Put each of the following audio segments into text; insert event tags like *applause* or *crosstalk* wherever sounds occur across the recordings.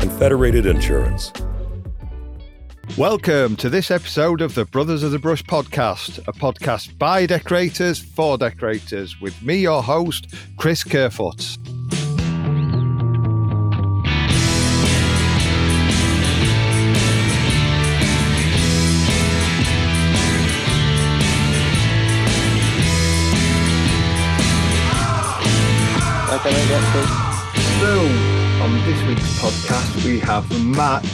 and Federated Insurance. Welcome to this episode of the Brothers of the Brush podcast, a podcast by decorators for decorators, with me, your host, Chris Kerfoot. Okay, mate, yeah, cool. So, on this week's podcast, we have Matt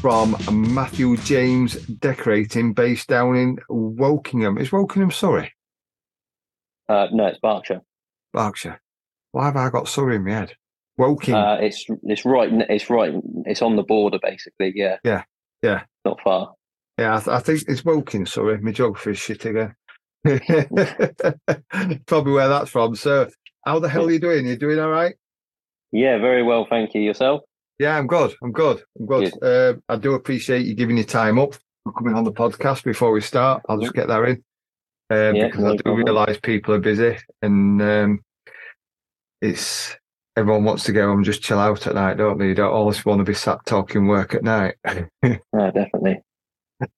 from Matthew James Decorating, based down in Wokingham. Is Wokingham Surrey? Uh, no, it's Berkshire. Berkshire. Why have I got Surrey in my head? Woking. Uh, it's it's right. It's right. It's on the border, basically. Yeah. Yeah, yeah. Not far. yeah, I, th- I think it's Woking, Sorry, My geography is shit again. *laughs* *laughs* Probably where that's from. So, how the hell are you doing? You doing all right? Yeah, very well. Thank you. Yourself? Yeah, I'm good. I'm good. I'm good. Uh, I do appreciate you giving your time up for coming on the podcast before we start. I'll just get that in um, Yeah, because no I do problem. realise people are busy and um, it's everyone wants to go and just chill out at night, don't they? You don't always want to be sat talking work at night. *laughs* No, definitely.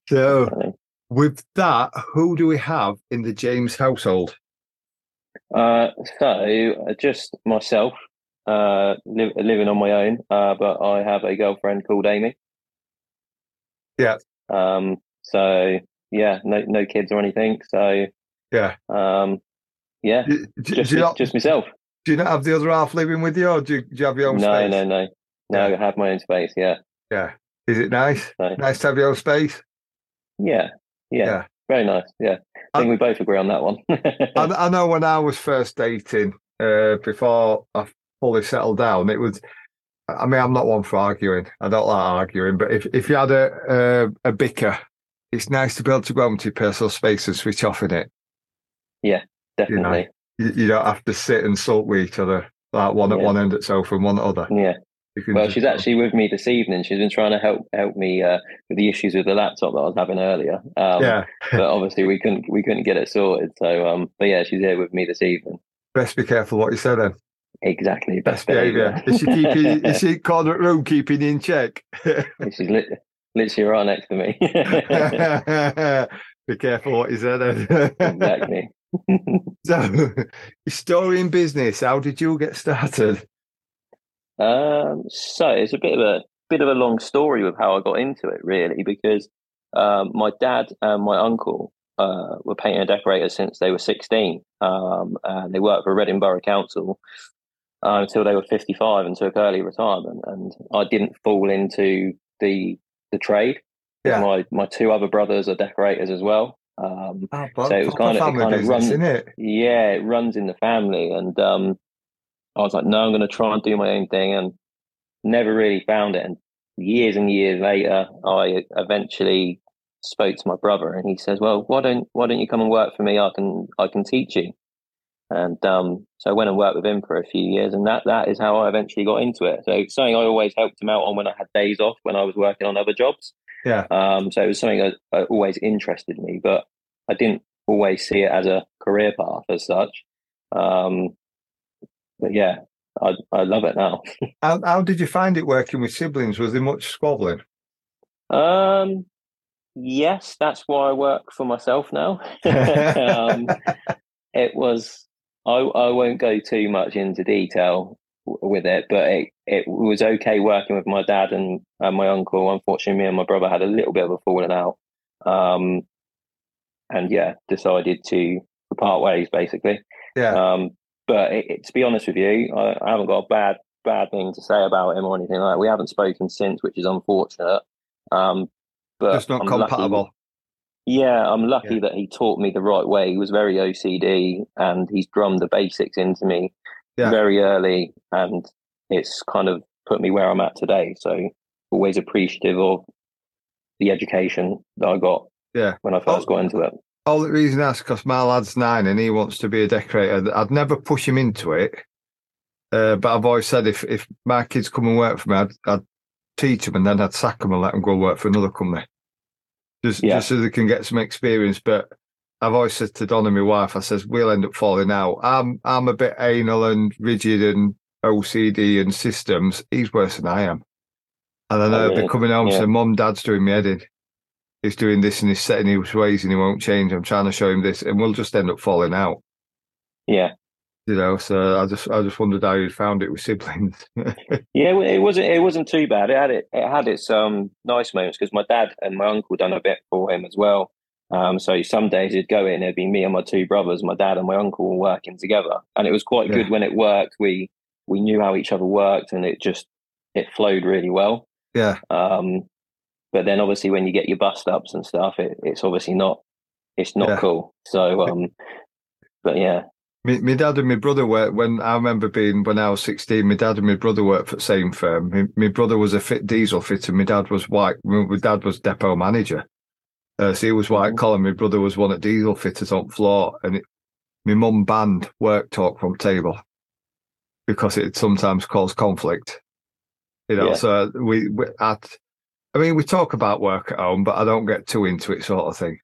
so, definitely. with that, who do we have in the James household? Uh, so uh, just myself, uh, li- living on my own. Uh, but I have a girlfriend called Amy. Yeah. Um. So yeah, no no kids or anything. So Yeah. um. Yeah, Do, do- just do not, just myself. do you not have the other half living with you, or do you, do you have your own No, space? no, no, no. I have my own space. Yeah. Yeah. Is it nice? So, Nice to have your own space. Yeah, yeah, Yeah. very nice. Yeah, I think we both agree on that one. *laughs* I, I know when I was first dating, uh, before I fully settled down, it was. I mean, I'm not one for arguing. I don't like arguing, but if, if you had a, a a bicker, it's nice to be able to go into your personal space and switch off in it. Yeah, definitely. You, you don't have to sit and sulk with each other, like one at Yeah. one end at sofa and one at other. Yeah. Well, she's actually with me this evening. She's been trying to help help me uh, with the issues with the laptop that I was having earlier. Um, yeah, But *laughs* obviously we couldn't we couldn't get it sorted. So um, but yeah, she's here with me this evening. best be careful what you say then. Exactly. Best behaviour. Is she keeping? is *laughs* she corner at room keeping in check? *laughs* She's lit, literally right next to me. *laughs* be careful what you say then. exactly. So, your story in business. How did you get started? Um, so it's a bit of a bit of a long story with how I got into it, really, because um, my dad and my uncle uh, were painting and decorators since they were sixteen, um, and they worked for Reading Borough Council uh, until they were fifty-five and took early retirement. And I didn't fall into the the trade. Yeah. My my two other brothers are decorators as well. Um, So it was kind of- it kind of run- isn't it? yeah, it runs in the family. And um, I was like, no, I'm going to try and do my own thing, and never really found it. And years and years later, I eventually spoke to my brother, and he says, "Well, why don't why don't you come and work for me? I can I can teach you." And um, so I went and worked with him for a few years, and that that is how I eventually got into it. So something I always helped him out on when I had days off when I was working on other jobs. Yeah. Um, so it was something that, that always interested me, but I didn't always see it as a career path as such. Um, but yeah, I I love it now. *laughs* How, how did you find it working with siblings? Was there much squabbling? Um, yes, that's why I work for myself now. *laughs* *laughs* um, it was. I I won't go too much into detail with it, but it it was okay working with my dad and, and my uncle. Unfortunately, me and my brother had a little bit of a falling out. Um, and yeah, decided to part ways basically. Yeah. Um, but it, it- to be honest with you, I, I haven't got a bad bad thing to say about him or anything like that. We haven't spoken since, which is unfortunate. Um, but Just not I'm lucky- compatible. Yeah, I'm lucky Yeah. that he taught me the right way. He was very OCD and he's drummed the basics into me Yeah. very early, and it's kind of put me where I'm at today. So always appreciative of the education that I got. Yeah. When I first oh, got into it. All the reason that's because my lad's nine and he wants to be a decorator. I'd never push him into it. Uh, but I've always said if if my kids come and work for me, I'd, I'd teach them and then I'd sack them and let them go work for another company, just yeah. just so they can get some experience. But I've always said to Don and my wife, I says we'll end up falling out. I'm I'm a bit anal and rigid and OCD and systems. He's worse than I am. And I know they're coming home yeah. saying, "Mom, Dad's doing me head in. He's doing this and he's setting his ways and he won't change. I'm trying to show him this, and we'll just end up falling out." Yeah, you know. So I just I just wondered how you found it with siblings. *laughs* yeah, it wasn't it wasn't too bad. It had it it had its um nice moments because my dad and my uncle done a bit for him as well. Um, so some days he'd go in, it'd be me and my two brothers, my dad and my uncle working together, and it was quite yeah. good when it worked. We we knew how each other worked, and it just it flowed really well. Yeah. Um, but then obviously when you get your bust ups and stuff, it, it's obviously not it's not yeah. cool. So *laughs* um, but yeah. My, my dad and my brother worked when I remember being when I was sixteen. My dad and my brother worked for the same firm. My, my brother was a fit diesel fitter. My dad was white. My dad was depot manager. Uh, so he was white mm-hmm. collar. My brother was one at diesel fitters on floor, and it, my mum banned work talk from table because it sometimes caused conflict. You know, yeah. so we, we at, I mean, we talk about work at home, but I don't get too into it, sort of thing.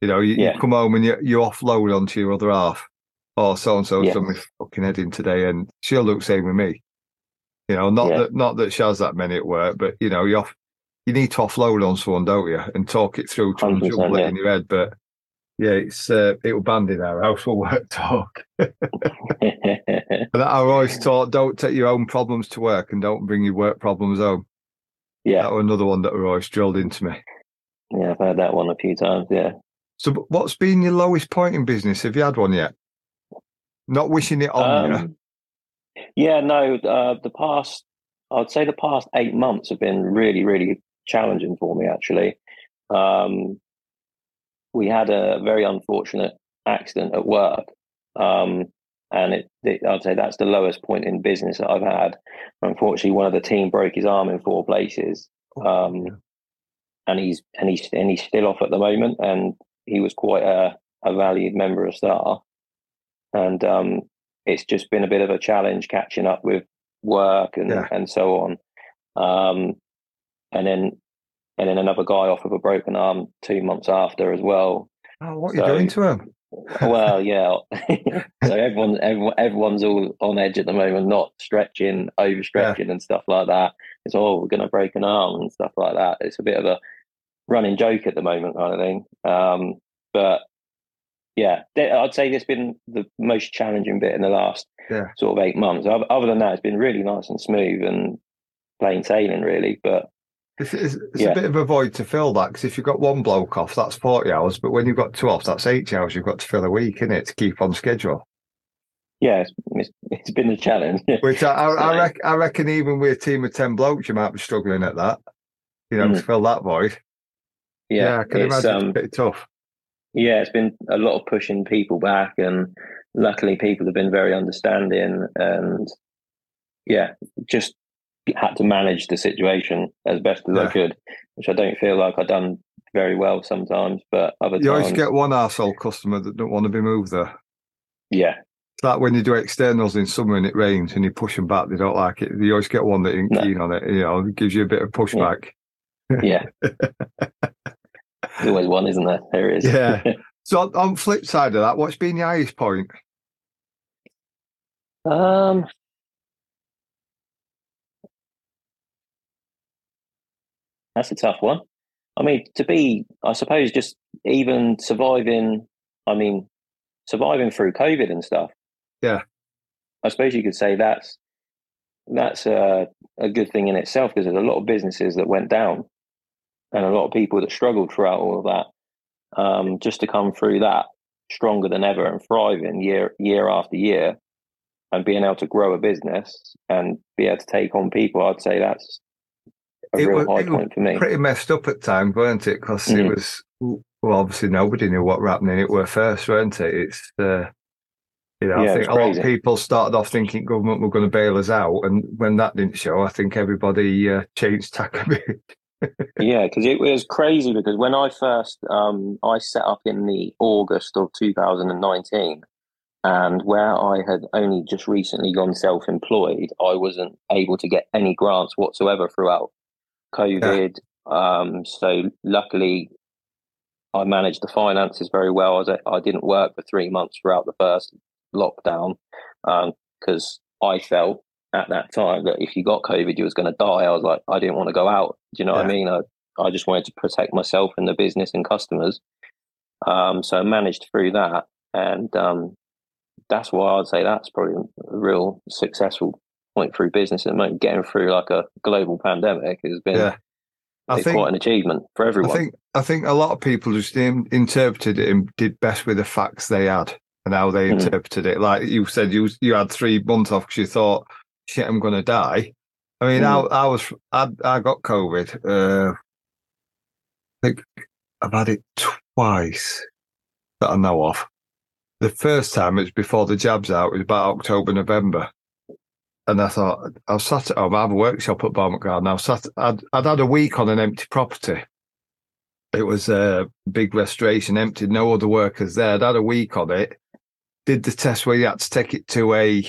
You know, you, yeah. you come home and you you offload onto your other half. Oh, so and so's done my fucking head in today, and she'll look same with me. You know, not that not that she has that many at work, but you know, you off you need to offload on someone, don't you, and talk it through to jumble yeah. it in your head. But yeah, it's uh, it will band in our house *laughs* for work talk. and I always taught, don't take your own problems to work and don't bring your work problems home. Yeah, that was another one that always drilled into me. Yeah, I've heard that one a few times. Yeah. So, what's been your lowest point in business? Have you had one yet? Not wishing it on um, you. Yeah, no. Uh, the past, I'd say, the past eight months have been really, really challenging for me actually. Um, we had a very unfortunate accident at work, um, and it, it, I'd say that's the lowest point in business that I've had. Unfortunately, one of the team broke his arm in four places, oh, um, and he's and he's and he's still off at the moment. And he was quite a, a valued member of staff, and um, it's just been a bit of a challenge catching up with work and yeah. and so on. Um, and then and then another guy off of a broken arm two months after as well. Oh, what are you doing to him? well, yeah. *laughs* so everyone, everyone, everyone's all on edge at the moment, not stretching, overstretching, yeah. and stuff like that. It's oh, we're going to break an arm and stuff like that. It's a bit of a running joke at the moment, kind of thing. Um, but yeah, I'd say it's been the most challenging bit in the last yeah. sort of eight months. Other than that, it's been really nice and smooth and plain sailing, really. But it's, it's, it's yeah. a bit of a void to fill that because if you've got one bloke off, that's 40 hours. But when you've got two off, that's 80 hours you've got to fill a week, in it, to keep on schedule? Yeah, it's, it's been a challenge. Which I, I, I, *laughs* reckon, I, reckon even with a team of 10 blokes, you might be struggling at that, you know, mm. to fill that void. Yeah, yeah I can imagine um, it's a bit tough. Yeah, it's been a lot of pushing people back, and luckily people have been very understanding and yeah, just had to manage the situation as best as yeah. I could, which I don't feel like I've done very well sometimes. But other you times, always get one arsehole customer that don't want to be moved there. Yeah. It's like when you do externals in summer and it rains and you push them back, they don't like it. You always get one that ain't no. keen on it. You know, it gives you a bit of pushback. Yeah. yeah. *laughs* *laughs* There's always one, isn't there? There is. Yeah. *laughs* so on flip side of that, what's been the highest point? Um, That's a tough one. I mean, to be, I suppose, just even surviving. I mean, surviving through COVID and stuff. Yeah, I suppose you could say that's that's a, a good thing in itself because there's a lot of businesses that went down and a lot of people that struggled throughout all of that. Um, just to come through that stronger than ever and thriving year year after year and being able to grow a business and be able to take on people, I'd say that's a it real was, high point for me. Pretty messed up at times, weren't it? Because mm. it was well, obviously nobody knew what was happening. It were first, weren't it? It's uh, You know, Yeah, I think a lot of people started off thinking government were going to bail us out, and when that didn't show, I think everybody uh, changed tack a bit. Yeah, because it was crazy. Because when I first, um, I set up in the August of 2019, and where I had only just recently gone self-employed, I wasn't able to get any grants whatsoever throughout COVID. Um, so luckily, I managed the finances very well. I, was, I didn't work for three months throughout the first lockdown because I felt at that time that if you got COVID, you was going to die. I was like, I didn't want to go out. Do you know what I mean? I, I just wanted to protect myself and the business and customers. Um, so I managed through that, and um, that's why I'd say that's probably a real successful point through business at the moment. Getting through like a global pandemic has been Yeah, I it's think quite an achievement for everyone. I think I think a lot of people just in, interpreted it and did best with the facts they had and how they Mhm. interpreted it. Like you said, you you had three months off because you thought, "Shit, I'm going to die." I mean, Mhm. I, I was I, I got COVID. Uh, I think I've had it twice that I know of. The first time it was before the jabs out. It was about October, November. And I thought, I was sat at home, I have had a workshop at Barmouth Garden. I was sat, I'd, I'd had a week on an empty property. It was a big restoration, empty, no other workers there. I'd had a week on it. Did the test where you had to take it to a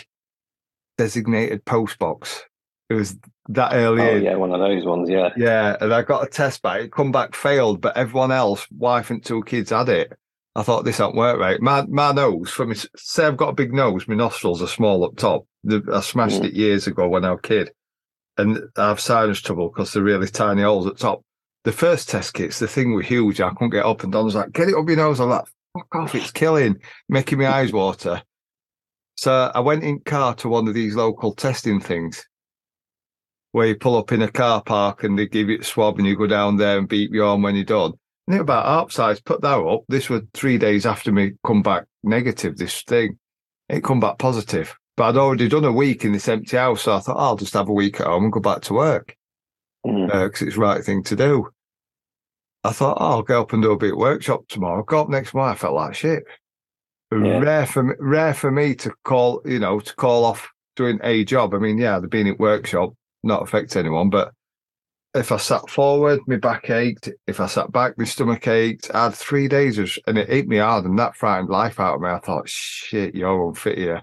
designated post box. It was that early oh yeah, one of those ones. Yeah, Yeah, and I got a test back. It come back failed, but everyone else, wife and two kids, had it. I thought this don't work right. My my nose, from say I've got a big nose, my nostrils are small up top. I smashed Mm. it years ago when I was a kid, and I have sinus trouble because they're really tiny holes at top. The first test kits, the thing was huge. I couldn't get up, and Don was like, "Get it up your nose." I'm like, "Fuck off! It's killing, making my eyes water." So I went in car to one of these local testing things where you pull up in a car park and they give you a swab and you go down there and beep your arm when you're done. And it about half size, put that up. This was three days after me come back negative, this thing. It come back positive. But I'd already done a week in this empty house, so I thought I'll just have a week at home and go back to work Mm. because it's the right thing to do. I thought oh, I'll go up and do a bit of workshop tomorrow. Got up next morning, I felt like shit. Yeah. Rare for me, rare for me to call, you know, to call off doing a job. I mean, yeah, the being at workshop not affect anyone, but if I sat forward, my back ached. If I sat back, my stomach ached. I had three days, of, and it hit me hard, and that frightened life out of me. I thought, shit, you're unfit here.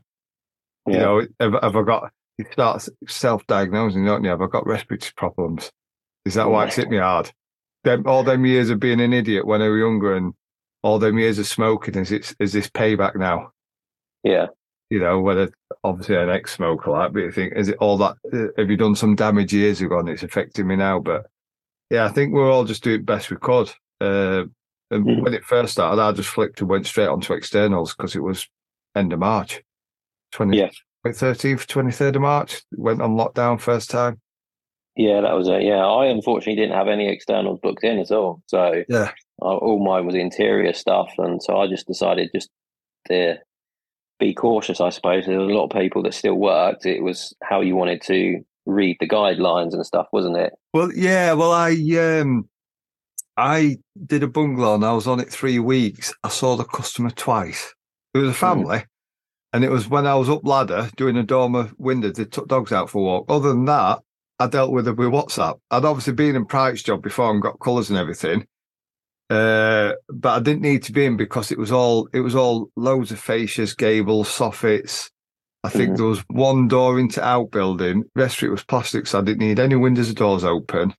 You know, have, have I got? You start self-diagnosing, don't you? Have I got respiratory problems? Is that why it's hit me hard? Them, all them years of being an idiot when I was younger, and all them years of smoking, is it is this payback now? yeah, You know, whether obviously an ex-smoker like, but you think, is it all that? uh, Have you done some damage years ago, and it's affecting me now? But yeah, I think we're all just doing best we could. Uh, and Mhm. when it first started, I just flipped and went straight onto externals because it was end of March, twenty Yeah. thirteenth, twenty third of March. Went on lockdown first time. yeah, that was it. Yeah, I unfortunately didn't have any externals booked in at all, so Yeah. Uh, all mine was interior stuff, and so I just decided just to be cautious. I suppose there was a lot of people that still worked. It was how you wanted to read the guidelines and stuff, wasn't it? Well, yeah. Well, I um, I did a bungalow and I was on it three weeks. I saw the customer twice. It was a family, and it was when I was up ladder doing a dormer window. They took dogs out for a walk. Other than that, I dealt with it with WhatsApp. I'd obviously been in Price's job before and got colours and everything. Uh, but I didn't need to be in because it was all it was all loads of fascias, gables, soffits. I think Mhm. there was one door into outbuilding. The Rest of it was plastic, so I didn't need any windows or doors open.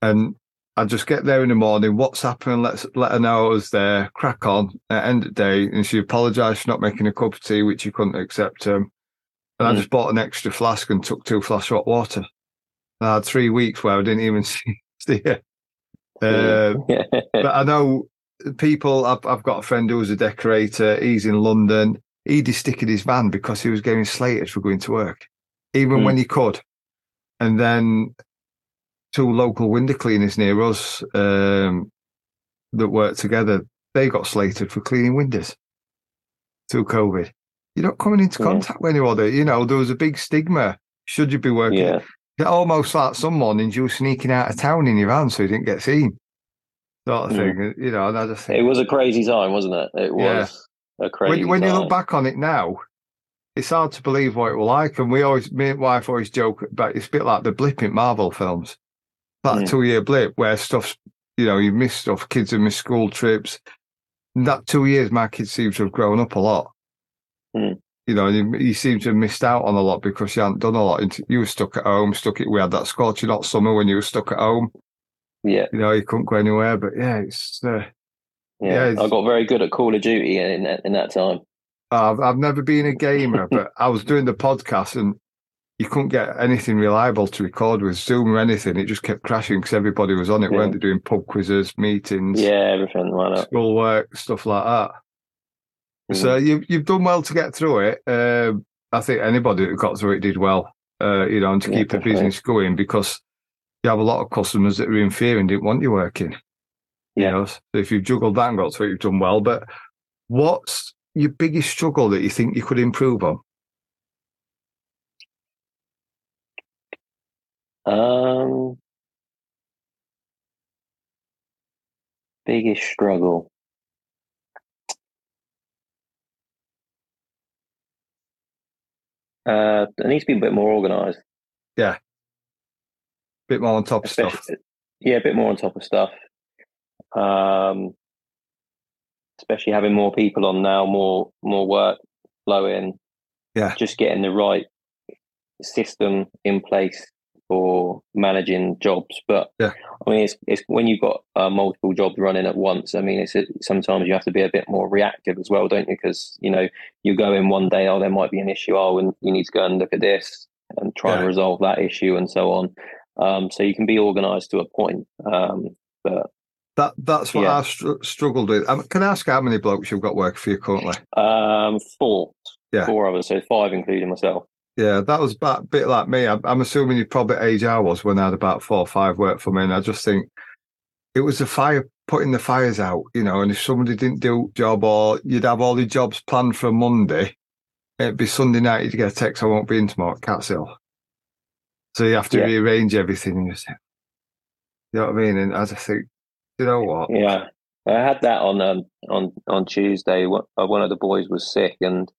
And I just get there in the morning, what's happening, let's let her know I was there, crack on at end of the day. And she apologised for not making a cup of tea, which you couldn't accept. Um, and I Mm. just bought an extra flask and took two flasks of hot water. And I had three weeks where I didn't even *laughs* see, see her. *laughs* Uh, but I know people. I've, I've got a friend who was a decorator. He's in London. He de-stickered his van because he was getting slated for going to work, even Hmm. when he could. And then two local window cleaners near us um, that work together, they got slated for cleaning windows through COVID. You're not coming into Yeah. contact with anyone. You know, there was a big stigma. Should you be working? yeah, Almost like some mornings you were sneaking out of town in your van so you didn't get seen. Sort of Mm. thing. You know, and I just think it was a crazy time, wasn't it? It Yeah. was. a crazy. When, when you look back on it now, it's hard to believe what it was like. And we always, me and wife always joke about it's a bit like the blip in Marvel films, that Mm. two year blip where stuff's, you know, you miss stuff, kids have missed school trips. In that two years, my kids seem to have grown up a lot. Mm. You know, you, you seem to have missed out on a lot because you hadn't done a lot. You were stuck at home, stuck it. We had that scorching hot summer when you were stuck at home. yeah, You know, you couldn't go anywhere. But yeah, it's, uh, yeah, Yeah, it's- I got very good at Call of Duty in that, in that time. I've, I've never been a gamer, but I was doing the podcast and you couldn't get anything reliable to record with Zoom or anything. It just kept crashing because everybody was on it, Yeah. weren't they? Doing pub quizzes, meetings, Yeah, everything. Why not? school work, stuff like that. Mm. So you've you've done well to get through it. Um, I think anybody that got through it did well. Uh, you know, and to Yeah, keep the business going because you have a lot of customers that are in fear and didn't want you working. You know, so if you've juggled that and got through it, you've done well. But what's your biggest struggle that you think you could improve on? Um, biggest struggle. Uh, it needs to be a bit more organised. Yeah. Bit more on top of stuff. Yeah, a bit more on top of stuff. Um, especially having more people on now, more more work flowing. Yeah. just getting the right system in place for managing jobs. But Yeah. I mean, it's it's when you've got uh, multiple jobs running at once. I mean, it's sometimes you have to be a bit more reactive as well, don't you? Because you know you go in one day, oh, there might be an issue. Oh, and you need to go and look at this and try and resolve that issue and so on. Um, so you can be organised to a point. Um, but That that's what Yeah. I've str- struggled with. Um, can I ask how many blokes you've got working for you currently? um, four, Yeah. four others, so five including myself. Yeah, that was about a bit like me. I'm, I'm assuming you probably age I was when I had about four or five work for me, and I just think it was the fire putting the fires out, you know. And if somebody didn't do a job, or you'd have all the jobs planned for Monday, it'd be Sunday night. You'd get a text, "I won't be in tomorrow at Catshill." So you have to Yeah. rearrange everything. And you say, you know what I mean? And I just think, you know what? Yeah, I had that on um, on on Tuesday. One uh, one of the boys was sick, and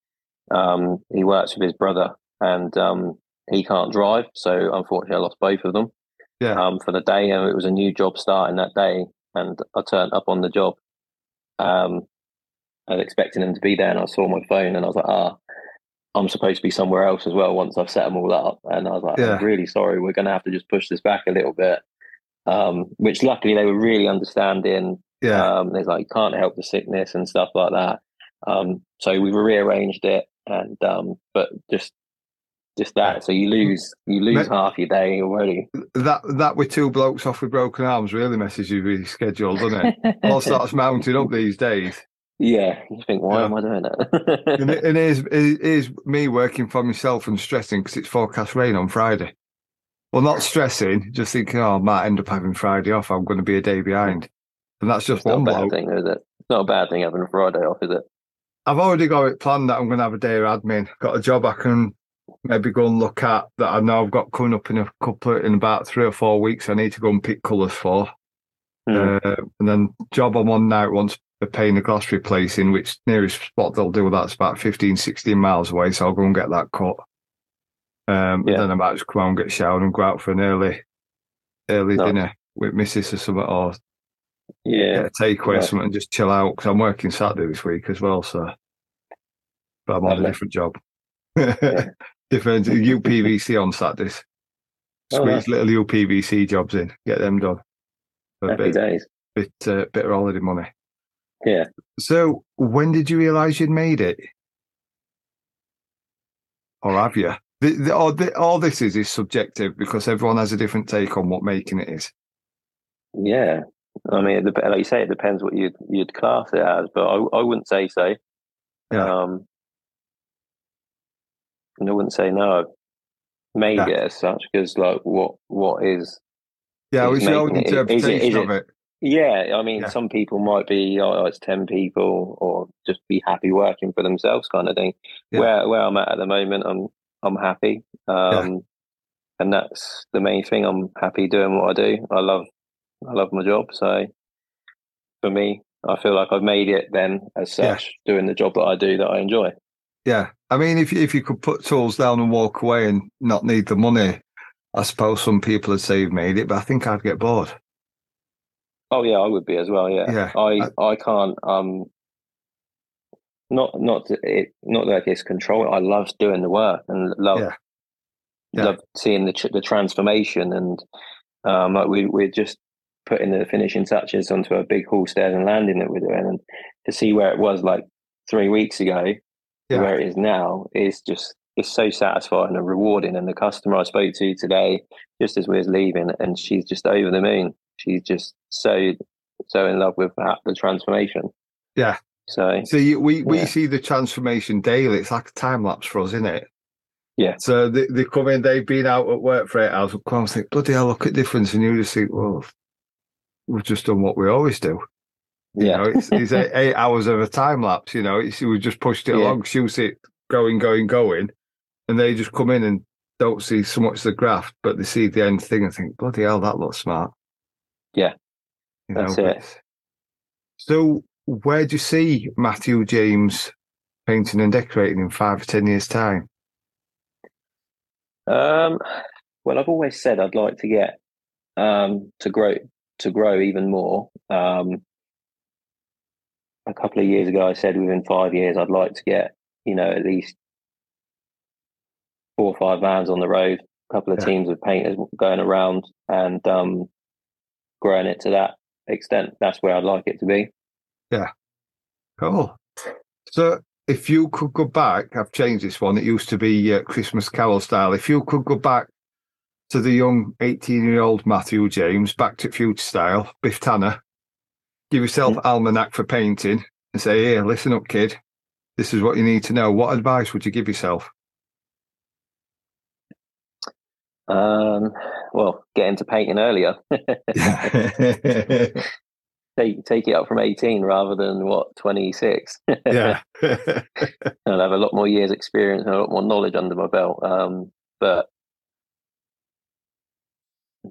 um, he works with his brother, and um, he can't drive. So unfortunately, I lost both of them Yeah. um, for the day, and it was a new job starting that day, and I turned up on the job. Um, I was expecting him to be there, and I saw my phone, and I was like, ah. I'm supposed to be somewhere else as well once I've set them all up. And I was like, Yeah. I'm really sorry. We're going to have to just push this back a little bit. Um, which luckily they were really understanding Yeah. um, there's like you can't help the sickness and stuff like that. Um, so we rearranged it, and um, but just just that. So you lose you lose Ma- half your day already. that that with two blokes off with broken arms really messes you really scheduled, doesn't it? All *laughs* starts mounting up these days. yeah, you think why Yeah. am I doing *laughs* And it, and it is, it is me working for myself and stressing because it's forecast rain on Friday. Well, not stressing, just thinking, oh, I might end up having Friday off. I'm going to be a day behind. And that's just it's not a one bad bloke. thing, is it? It's not a bad thing having a Friday off, is it? I've already got it planned that I'm going to have a day of admin. Got a job I can maybe go and look at that I know I've got coming up in a couple, in about three or four weeks. I need to go and pick colours for. Hmm. Uh, and then job I'm on now wants a pane of glass replacing, which nearest spot they'll do that's about 15, 16 miles away. So I'll go and get that cut. Um, Yeah. And then I might just come out and get showered and go out for an early, early Nice. dinner with Mrs. or something, or Yeah, get a takeaway or something and just chill out because I'm working Saturday this week as well. So, but I'm on a different job. *laughs* different UPVC on Saturdays. Oh, Squeeze nice. little UPVC jobs in, get them done. A happy bit, days. bit, uh, bit of holiday money. Yeah. So, when did you realise you'd made it, or have you? The, the, all, the, all this is is subjective because everyone has a different take on what making it is. Yeah, I mean, it, like you say, it depends what you'd you'd class it as, but I I wouldn't say so. Yeah. Um, and I wouldn't say no. I've made Yeah. it as such because, like, what what is? Yeah, It's it's your own making it- is it- of it. Yeah, I mean, Yeah. some people might be, oh, it's ten people, or just be happy working for themselves, kind of thing. Yeah. Where where I'm at at the moment, I'm I'm happy, um, and that's the main thing. I'm happy doing what I do. I love I love my job, so for me, I feel like I've made it then as such, yeah. doing the job that I do that I enjoy. Yeah, I mean, if if you could put tools down and walk away and not need the money, I suppose some people would say you've made it, but I think I'd get bored. Oh yeah, I would be as well. Yeah, yeah. I I, I can't um not not it not that it's control. I love doing the work and love yeah. Yeah. love seeing the the transformation and um like we we're just putting the finishing touches onto a big hall stairs and landing that we're doing and to see where it was like three weeks ago yeah. where it is now is just it's so satisfying and rewarding. And the customer I spoke to today, just as we was leaving, and she's just over the moon. She's just so so in love with that, the transformation. Yeah. So, so you, we we yeah. see the transformation daily. It's like a time lapse for us, isn't it? Yeah. So they, they come in, they've been out at work for eight hours, come and think, bloody hell, look at difference. And you just think, well, we've just done what we always do. Yeah. You know, it's, it's eight, *laughs* eight, hours of a time lapse, you know, it's, we just pushed it yeah. along, shoot it going, going, going. And they just come in and don't see so much the graft, but they see the end thing and think, bloody hell, that looks smart. Yeah. You that's know, it. So where do you see Matthew James painting and decorating in five or ten years' time? Um, well, I've always said I'd like to get um, to grow to grow even more. Um, a couple of years ago, I said within five years, I'd like to get you know at least four or five vans on the road, a couple of yeah. teams of painters going around, and um, growing it to that extent. That's where I'd like it to be. Yeah. Cool. So if you could go back, I've changed this one. It used to be uh, Christmas Carol style. If you could go back to the young 18 year old Matthew James, back to future style, Biff Tannen, give yourself mm-hmm. almanac for painting and say, here, listen up, kid. This is what you need to know. What advice would you give yourself? Um, well, get into painting earlier. *laughs* take take it up from 18 rather than what 26 yeah *laughs* i'll have a lot more years experience and a lot more knowledge under my belt um, but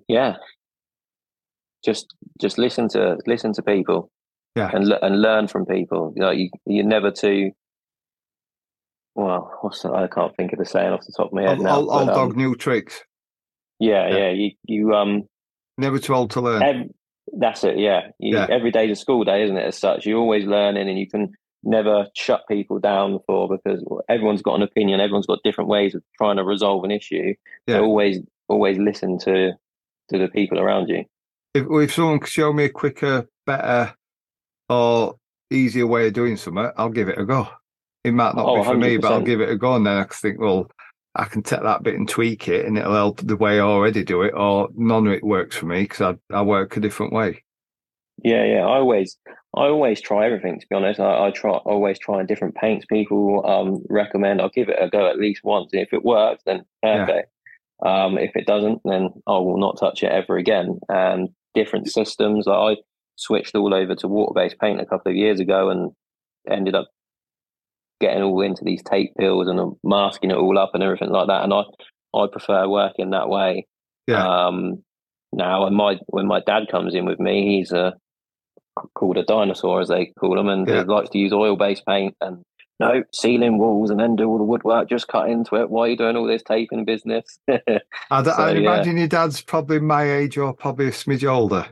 yeah just just listen to listen to people yeah and and learn from people you know you you're never too well what's the, i can't think of the saying off the top of my head old, now old, old dog um, new tricks yeah, yeah, yeah you you um never too old to learn that's it. Yeah. You, yeah. Every day's a school day, isn't it? As such, you're always learning, and you can never shut people down for because everyone's got an opinion. Everyone's got different ways of trying to resolve an issue. Yeah. So always, always listen to to the people around you. If if someone could show me a quicker, better, or easier way of doing something, I'll give it a go. It might not oh, be for 100%. me, but I'll give it a go, and then I can think, well, I can take that bit and tweak it, and it'll help the way I already do it, or none of it works for me because I, I work a different way. Yeah, yeah. I always, I always try everything. To be honest, I, I try always trying different paints. People um, recommend. I'll give it a go at least once. And if it works, then perfect. Yeah. Um, if it doesn't, then I will not touch it ever again. And different systems. I switched all over to water-based paint a couple of years ago, and ended up getting all into these tape pills and masking it all up and everything like that. And I, I prefer working that way. Yeah. Um, now, and my when my dad comes in with me, he's a called a dinosaur as they call him, and yeah. he likes to use oil based paint and no ceiling walls and then do all the woodwork. Just cut into it. Why are you doing all this taping business? *laughs* I'd, so, I'd imagine yeah. your dad's probably my age or probably a smidge older.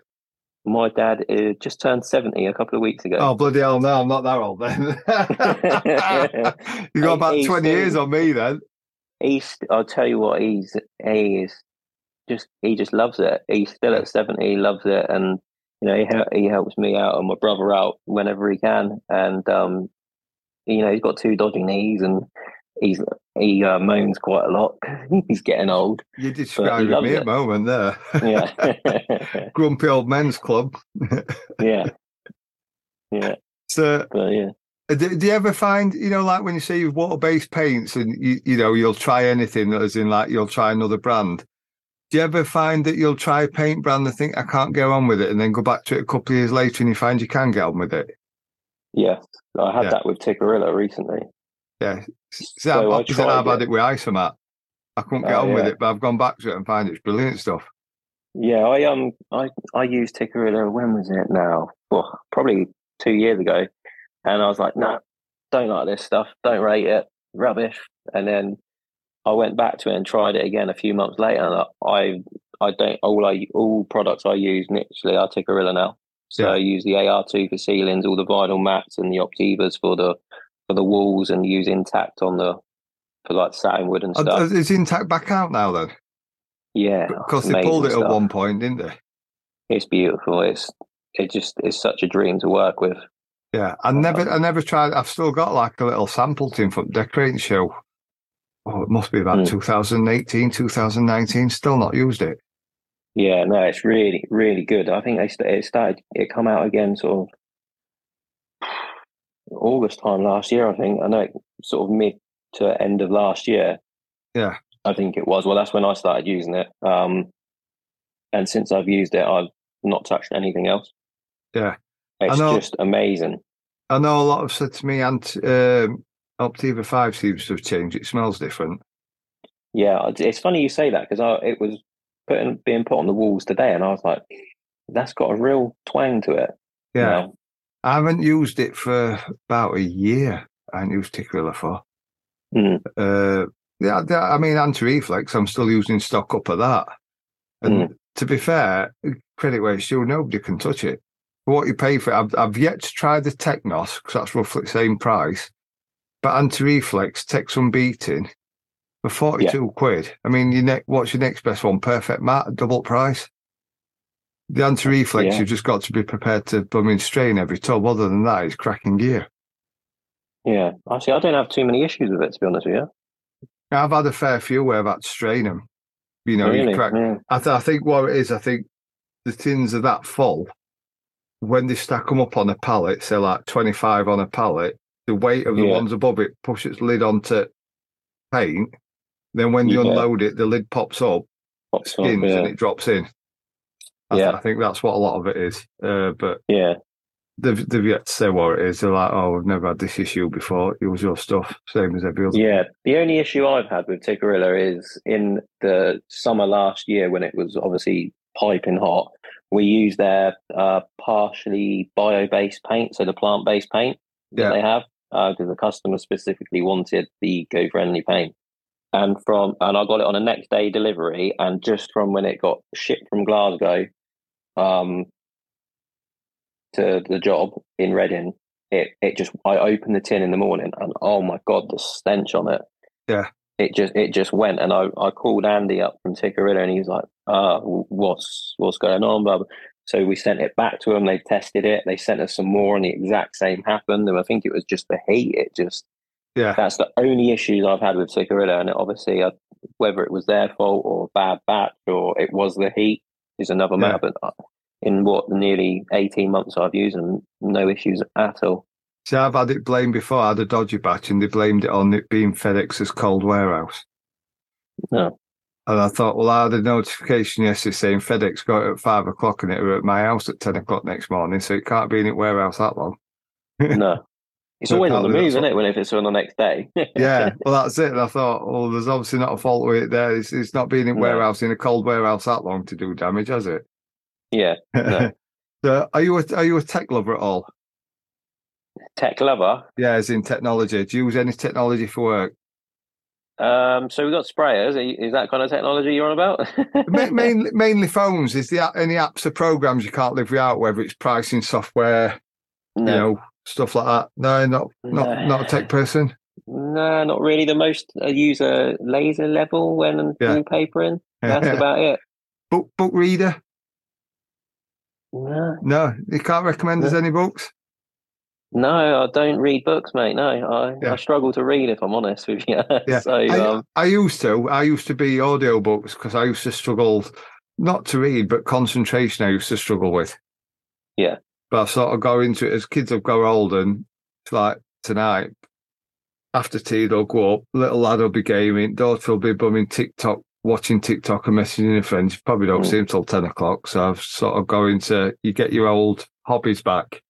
My dad uh, just turned 70 a couple of weeks ago. Oh, bloody hell, no, I'm not that old then. *laughs* you got *laughs* about he's 20 still, years on me then. He's, I'll tell you what, he's, he is just, he just loves it. He's still at 70, he loves it. And, you know, he, he helps me out and my brother out whenever he can. And, um, you know, he's got two dodgy knees and he's he uh, moans quite a lot. *laughs* he's getting old. You described me at moment there. Yeah, *laughs* *laughs* grumpy old men's club. yeah, yeah. So but, yeah. Uh, do, do, you ever find, you know, like when you say you've water-based paints and you, you know you'll try anything, as in like you'll try another brand. Do you ever find that you'll try a paint brand and think I can't get on with it, and then go back to it a couple of years later and you find you can get on with it? Yeah, I had yeah. that with Tikkurila recently. Yeah, so I've, I've had it with Isomat. I couldn't get oh, on yeah. with it, but I've gone back to it and find it's brilliant stuff. Yeah, I um I I used Tikkurila. When was it now? Well, probably two years ago, and I was like, "No, nah, don't like this stuff. Don't rate it. Rubbish." And then I went back to it and tried it again a few months later, and I I don't all I all products I use literally are Tikkurila now. So yeah. I use the AR2 for ceilings, all the vinyl mats and the Optivas for the for the walls, and use Intact on the for like satin wood and stuff. Is Intact back out now then? Yeah, because they pulled it stuff. at one point, didn't they? It's beautiful. It's it just is such a dream to work with. Yeah, I never I never tried. I've still got like a little sample tin from decorating show. Oh, it must be about mm. 2018, 2019. Still not used it. Yeah, no, it's really, really good. I think they it started it come out again sort of August time last year. I think I know sort of mid to end of last year. Yeah, I think it was. Well, that's when I started using it. Um, and since I've used it, I've not touched anything else. Yeah, it's just amazing. I know a lot have said to me, and um, Optiva Five seems to have changed. It smells different. Yeah, it's funny you say that because it was putting being put on the walls today, and I was like, that's got a real twang to it. Yeah, you know? I haven't used it for about a year. I haven't used for. Mm. Uh, yeah, I mean anti-reflex. I'm still using stock up of that, and mm. to be fair, credit where it's due, nobody can touch it. For what you pay for it, I've, I've yet to try the Technos because that's roughly the same price. But anti-reflex takes some beating for 42 yeah. quid. I mean, your ne- what's your next best one? Perfect Matt, double price. The anti-reflex, yeah. you've just got to be prepared to blooming strain every tub. Other than that, it's cracking gear. Yeah, actually, I don't have too many issues with it, to be honest with you. I've had a fair few where I've had to strain them. You know, really? you crack. Yeah. I, th- I think what it is, I think the tins are that full. When they stack them up on a pallet, say like 25 on a pallet, the weight of the yeah. ones above it pushes lid onto paint then when you yeah. unload it, the lid pops up, pops skins, up, yeah. and it drops in. I, yeah. I think that's what a lot of it is. Uh, but yeah, they've, they've yet to say what it is. They're like, oh, we've never had this issue before. It was your stuff, same as every other. Yeah. The only issue I've had with Tikkurila is in the summer last year when it was obviously piping hot, we used their uh, partially bio based paint, so the plant based paint that yeah. they have, because uh, the customer specifically wanted the eco friendly paint and from and I got it on a next day delivery, and just from when it got shipped from Glasgow, um, to the job in Reading, it it just I opened the tin in the morning, and oh my god, the stench on it. Yeah. It just it just went, and I, I called Andy up from Tikkurila, and he was like, "Uh, what's what's going on?" Blah, blah. So we sent it back to them. They tested it. They sent us some more, and the exact same happened. And I think it was just the heat. It just yeah, that's the only issues I've had with Tikkurila, and obviously, uh, whether it was their fault or bad batch or it was the heat is another yeah. matter. But uh, in what nearly eighteen months I've used them, no issues at all. See, I've had it blamed before. I had a dodgy batch, and they blamed it on it being FedEx's cold warehouse. No. And I thought, well, I had a notification yesterday saying FedEx got it at five o'clock and it were at my house at 10 o'clock next morning. So it can't be in it warehouse that long. *laughs* no. It's always on the move, isn't it? When if it's on the next day. *laughs* yeah, well, that's it. And I thought, well, there's obviously not a fault with it there. It's, it's not being in no. warehouse in a cold warehouse that long to do damage, has it? Yeah. No. *laughs* so, are you a, are you a tech lover at all? Tech lover? Yeah, as in technology. Do you use any technology for work? Um, so we've got sprayers. Is that kind of technology you're on about? *laughs* mainly, mainly phones. Is there any apps or programs you can't live without, whether it's pricing software, no. you know, stuff like that? No, not not no. not a tech person. No, not really. The most I use a laser level when I'm yeah. wallpapering. That's about it. Book book reader. No, no, you can't recommend no. us any books. No, I don't read books, mate. No, I, yeah. I struggle to read if I'm honest with you. *laughs* yeah. so I, um, I used to. I used to be audio books because I used to struggle not to read, but concentration. I used to struggle with. Yeah. But I've sort of go into it as kids have grown older and it's like tonight, after tea, they'll go up, little lad will be gaming, daughter will be bumming TikTok, watching TikTok and messaging her friends. You probably don't mm. see him till 10 o'clock. So I've sort of go into, you get your old hobbies back.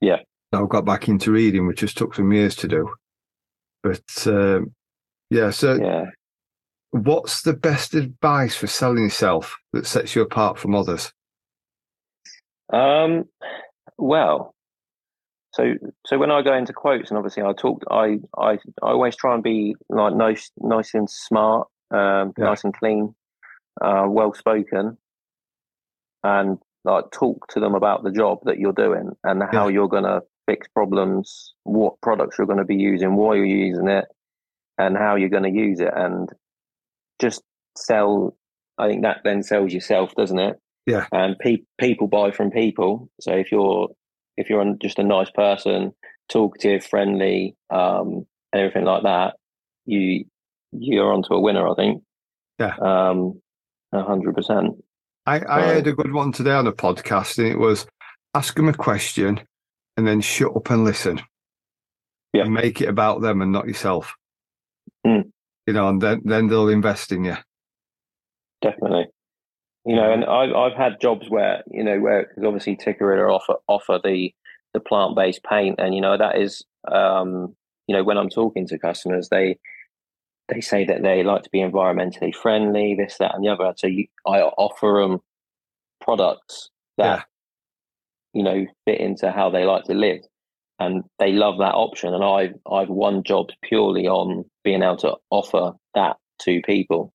Yeah. I've got back into reading, which just took some years to do. But um, yeah, so yeah. what's the best advice for selling yourself that sets you apart from others? Um, well, so so when I go into quotes and obviously I talk I I, I always try and be like nice nice and smart, um, yeah. nice and clean, uh, well spoken, and like talk to them about the job that you're doing and how yeah. you're gonna fix problems, what products you're going to be using, why you're using it, and how you're going to use it, and just sell. I think that then sells yourself, doesn't it? Yeah. And pe- people buy from people. So if you're if you're just a nice person, talkative, friendly, um, and everything like that, you you're onto a winner. I think. Yeah. Um, hundred percent. I, I heard a good one today on a podcast, and it was ask them a question and then shut up and listen. Yeah. And make it about them and not yourself. Mm. You know, and then then they'll invest in you. Definitely. You know, and I've I've had jobs where you know where because obviously Tikkurila offer offer the the plant based paint, and you know that is um, you know when I'm talking to customers, they they say that they like to be environmentally friendly, this, that, and the other. So you, I offer them products that yeah. you know fit into how they like to live, and they love that option. And I've I've won jobs purely on being able to offer that to people.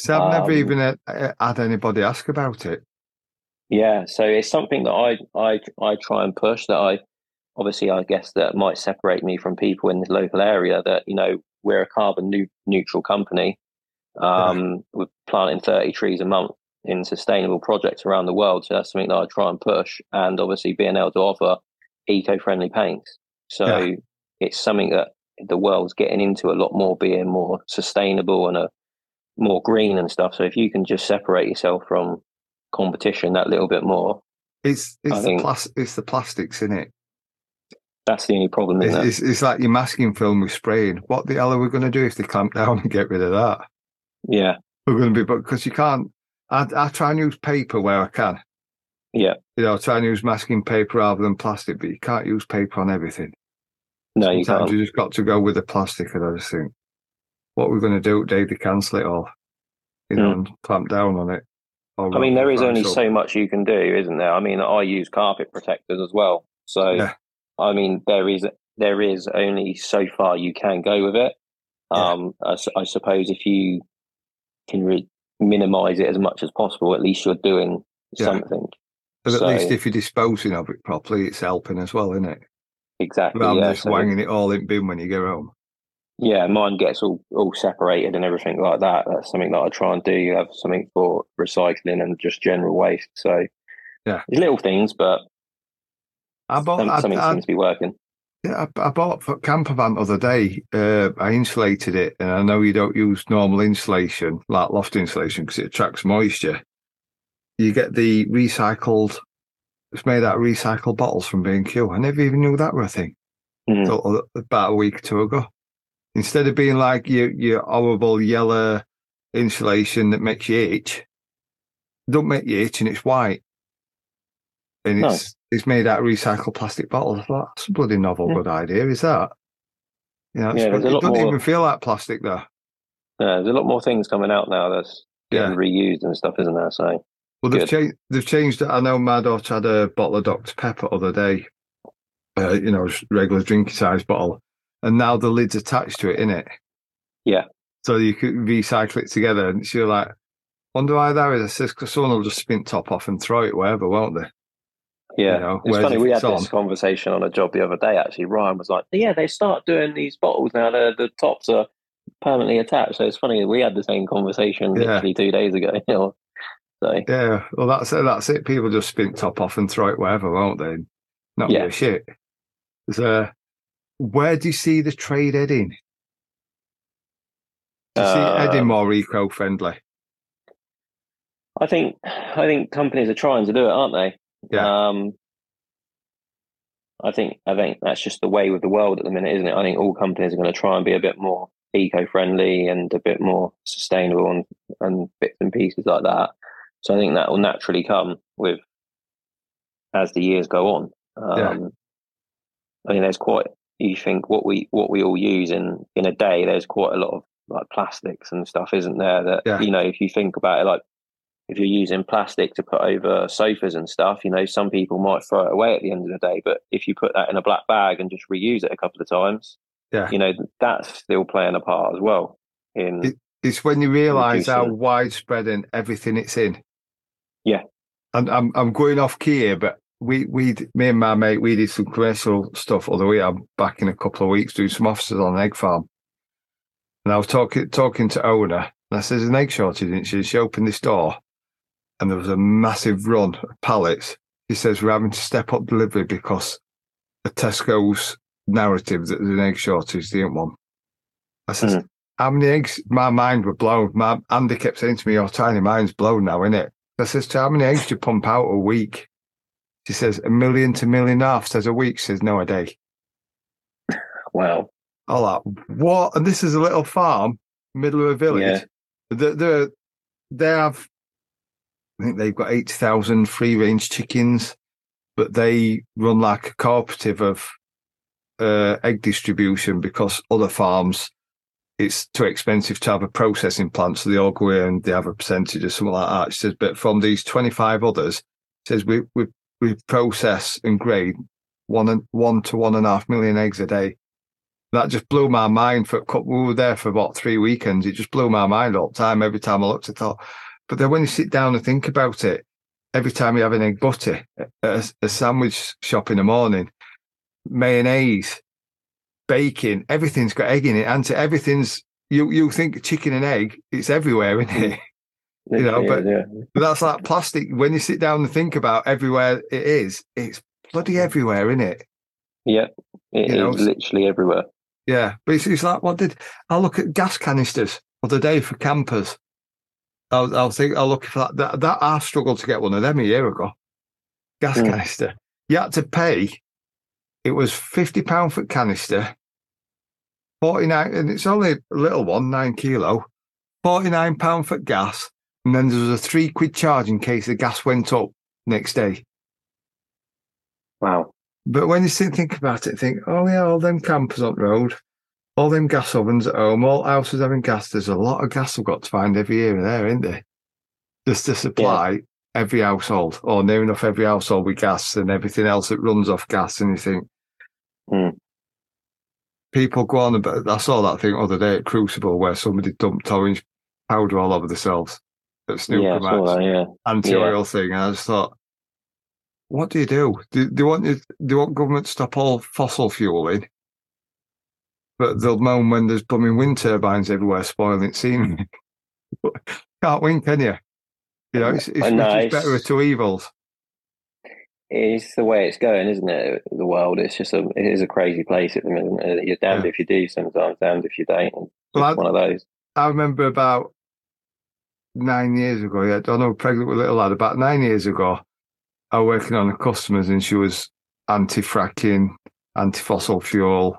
So I've never um, even had, had anybody ask about it. Yeah, so it's something that I I I try and push. That I obviously I guess that might separate me from people in the local area. That you know we're a carbon new, neutral company. Um, yeah. We're planting thirty trees a month in sustainable projects around the world. So that's something that I try and push. And obviously being able to offer eco-friendly paints. So yeah. it's something that the world's getting into a lot more, being more sustainable and a more green and stuff. So if you can just separate yourself from competition that little bit more, it's it's the plas- it's the plastics in it. That's the only problem. It's, it's, it's, like your masking film with spraying. What the hell are we going to do if they clamp *laughs* down and get rid of that? Yeah, we're going to be, but because you can't. I, I try and use paper where I can. Yeah, you know, try and use masking paper rather than plastic, but you can't use paper on everything. No, Sometimes you can't. You just got to go with the plastic, and I just think what we're going to do today to cancel it all, you know, mm. and clamp down on it. I mean, there is only so much you can do, isn't there? I mean, I use carpet protectors as well. So, yeah. I mean, there is there is only so far you can go with it. Yeah. Um, I, I, suppose if you can re- minimize it as much as possible, at least you're doing yeah. something. But at so, least if you're disposing of it properly, it's helping as well, isn't it? Exactly. Rather yeah, just so wanging it all in bin when you get home yeah, mine gets all, all separated and everything like that. That's something that I try and do. You have something for recycling and just general waste. So yeah, it's little things, but I bought, some, something I, seems to be working. Yeah, I, I bought a camper van the other day. Uh, I insulated it, and I know you don't use normal insulation like loft insulation because it attracts moisture. You get the recycled. It's made out of recycled bottles from B&Q. I never even knew that were a thing. Mm. about a week or two ago instead of being like your your horrible yellow insulation that makes you itch, don't make you itch and it's white. And it's it's made out of recycled plastic bottles. I thought that's a bloody novel yeah. good idea, is that? You know, yeah, it doesn't more, even feel like plastic though. Yeah, there's a lot more things coming out now that's getting yeah. reused and stuff, isn't there? So well, they've changed. They've changed. I know my daughter had a bottle of Dr Pepper other day. Uh, you know, regular drinking size bottle, and now the lid's attached to it, in it. Yeah. So you could recycle it together, and so you're like, "Wonder why that is?" I says, "Because someone will just spin top off and throw it wherever, won't they?" Yeah, you know, it's funny. We had this conversation on a job the other day. Actually, Ryan was like, "Yeah, they start doing these bottles now. The the tops are permanently attached." So it's funny. We had the same conversation yeah. literally two days ago. *laughs* You know? So yeah, well, that's it. That's it. People just spin top off and throw it wherever, won't they? Not yeah. shit. So where do you see the trade heading? Do you see it heading more eco friendly? I think I think companies are trying to do it, aren't they? Yeah. Um, I think I think that's just the way with the world at the minute, isn't it? I think all companies are going to try and be a bit more eco-friendly and a bit more sustainable and, and bits and pieces like that. So I think that will naturally come with as the years go on. Um, yeah. I think there's quite you think what we what we all use in in a day there's quite a lot of like plastics and stuff isn't there that yeah. you know if you think about it like if you're using plastic to put over sofas and stuff, you know, some people might throw it away at the end of the day. But if you put that in a black bag and just reuse it a couple of times, Yeah. you know, that's still playing a part as well. In It's when you realise how widespread and everything it's in. Yeah. And I'm I'm going off key here, but we we me and my mate we did some commercial stuff. Although we are back in a couple of weeks doing some offices on an egg farm. And I was talking talking to owner, and I "There's an egg shortage." And she she opened this door, and there was a massive run of pallets. He says we're having to step up delivery because the Tesco's narrative that there's an egg shortage, they ain't one. I said, Mm. how many eggs? My mind were blown. My Andy kept saying to me, "Your tiny mind's blown now, isn't it?" I says, "To how many eggs do you pump out a week?" She says, "A million to million and a half." Says a week. Says no, a day. wow, All that. What? And this is a little farm, middle of a village. Yeah. The, the, they have, I think they've got 8,000 free range chickens, but they run like a cooperative of uh, egg distribution because other farms, it's too expensive to have a processing plant. So they all go in and they have a percentage or something like that. She says, but from these 25 others, says we, we, we process and grade one and one to one and a half million eggs a day that just blew my mind for a couple, we were there for about three weekends. It just blew my mind all the time. Every time I looked at it, but then when you sit down and think about it, every time you have an egg butty at a, a sandwich shop in the morning, mayonnaise, bacon, everything's got egg in it. And everything's, you, you think chicken and egg, it's everywhere, isn't it? You know, Yeah, but- yeah. That's like plastic. When you sit down and think about everywhere it is, it's bloody everywhere, isn't it? yeah, it know, literally everywhere. Yeah, but it's, it's like what did I look at gas canisters other day for campers? I'll, I'll think I'll look for that. That, that I struggled to get one of them a year ago. Gas Mm. canister. You had to pay. It was fifty pound for canister. Forty nine, and it's only a little one, nine kilo. Forty nine pound for gas, and then there was a three quid charge in case the gas went up next day. Wow. But when you sit think about it, think, oh yeah, all them campers on the road, all them gas ovens at home, all houses having gas. There's a lot of gas I've got to find every year and there, isn't there? Just to supply every household, or near enough every household with gas and everything else that runs off gas. And you think, Hmm. people go on about. I saw that thing the other day at Crucible where somebody dumped orange powder all over themselves at snooker yeah, match that, yeah. anti-oil thing, and I just thought, what do you do? Do, do you want you, do you want government to stop all fossil fueling? But they'll moan when there's blooming wind turbines everywhere spoiling scenery. *laughs* Can't win, can you? You know, it's, it's, it's better of two evils. It's the way it's going, isn't it? The world. It's just a it is a crazy place at the minute. You're damned Yeah. if you do, sometimes damned if you don't. Well, I- one of those. I remember about nine years ago, yeah, I don't know, pregnant with a little lad, about nine years ago, I was working on the customers and she was anti-fracking, anti-fossil fuel.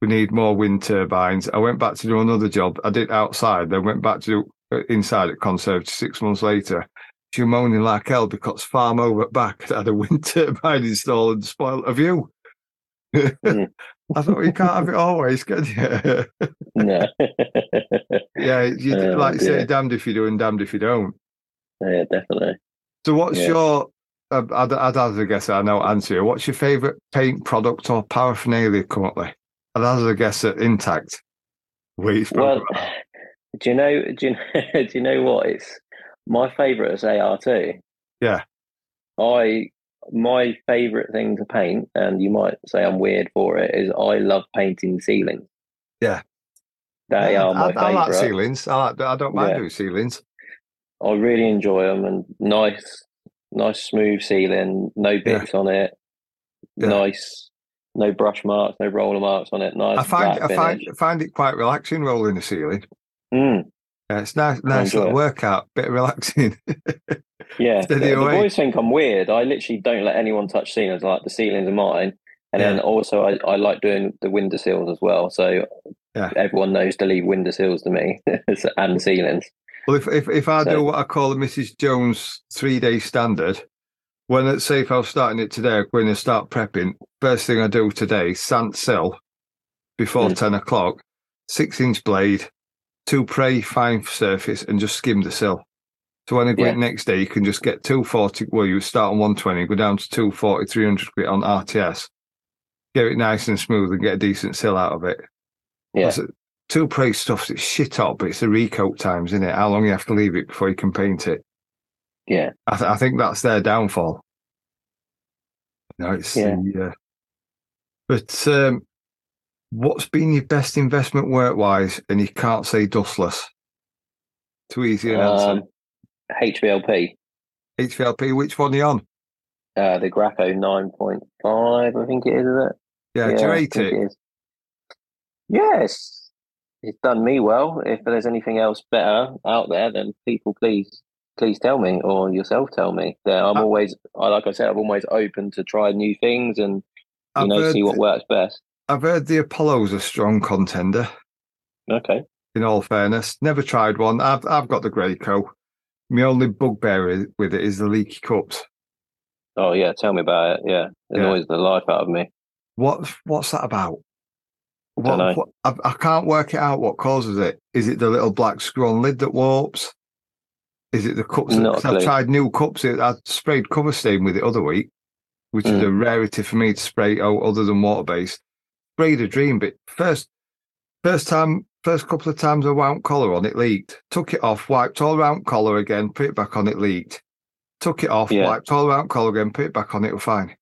We need more wind turbines. I went back to do another job. I did outside, then went back to do uh, inside at Conserve six months later. She was moaning like hell because farm over back had a wind *laughs* turbine installed and spoiled a view. *laughs* Mm. I thought, you can't have it always, can you? *laughs* No. Yeah, *laughs* you, Oh, like you say, damned if you do and damned if you don't. yeah, definitely. So, what's Yeah. your? Uh, I'd, I'd hazard a guess. I know answer. you. What's your favourite paint product or paraphernalia currently? I'd hazard a guess at Intact. Wait, Well, *sighs* do you know? Do you know? *laughs* Do you know what? It's my favourite is AR2. Yeah. I my favourite thing to paint, and you might say I'm weird for it, is I love painting ceilings. Yeah. They I, are my I, I like ceilings. I like. I don't mind Yeah. doing ceilings. I really enjoy them and nice, nice smooth ceiling, no Yeah. bits on it, Yeah. nice, no brush marks, no roller marks on it. Nice. I find. I find. find it quite relaxing rolling the ceiling. Mm, Yeah, it's nice. Nice little it. workout. Bit relaxing. *laughs* yeah, the, the boys think I'm weird. I literally don't let anyone touch ceilings. Like the ceilings are mine, and then also I, I like doing the window sills as well. So Yeah. everyone knows to leave window sills to me *laughs* and ceilings. Well, if if, if I do what I call the Mrs. Jones three day standard, when it's say if I was starting it today, when I start prepping, first thing I do today, sand sill before Mm. ten o'clock, six inch blade, Toupret fine surface, and just skim the sill. So when I go Yeah. next day, you can just get 240. Well, you start on 120, go down to 240, 300 quid on RTS, get it nice and smooth and get a decent sill out of it. Yeah. Toupret's stuff's it's shit up, but it's the recoat times, isn't it? How long you have to leave it before you can paint it. Yeah. I, th- I think that's their downfall. No, it's Yeah. the, uh, but um, what's been your best investment work wise? And you can't say dustless. Too easy an answer. Um, HVLP, HVLP, which one are you on? uh, the Graco 9.5, I think it is, is it? Yeah, do you rate think it? Yes, it's done me well. If there's anything else better out there, then people please please tell me or yourself tell me. That I'm Uh, always, I like I said, I'm always open to try new things and you I've know see what works best. I've heard the Apollo's a strong contender. Okay. In all fairness, never tried one. I've I've got the Graco. My only bugbear with it is the leaky cups. Oh yeah, tell me about it. Yeah, it Yeah. annoys the life out of me. What what's that about? What, what I, I can't work it out. What causes it? Is it the little black screw on lid that warps? Is it the cups? that- Not a 'cause I've tried new cups. I sprayed cover stain with it other week, which is Mm. a rarity for me to spray out other than water based. Sprayed a dream, but first first time first couple of times I wound collar on it leaked. Took it off, wiped all around collar again, put it back on it leaked. Took it off, Yeah. wiped all around collar again, put it back on it, was fine.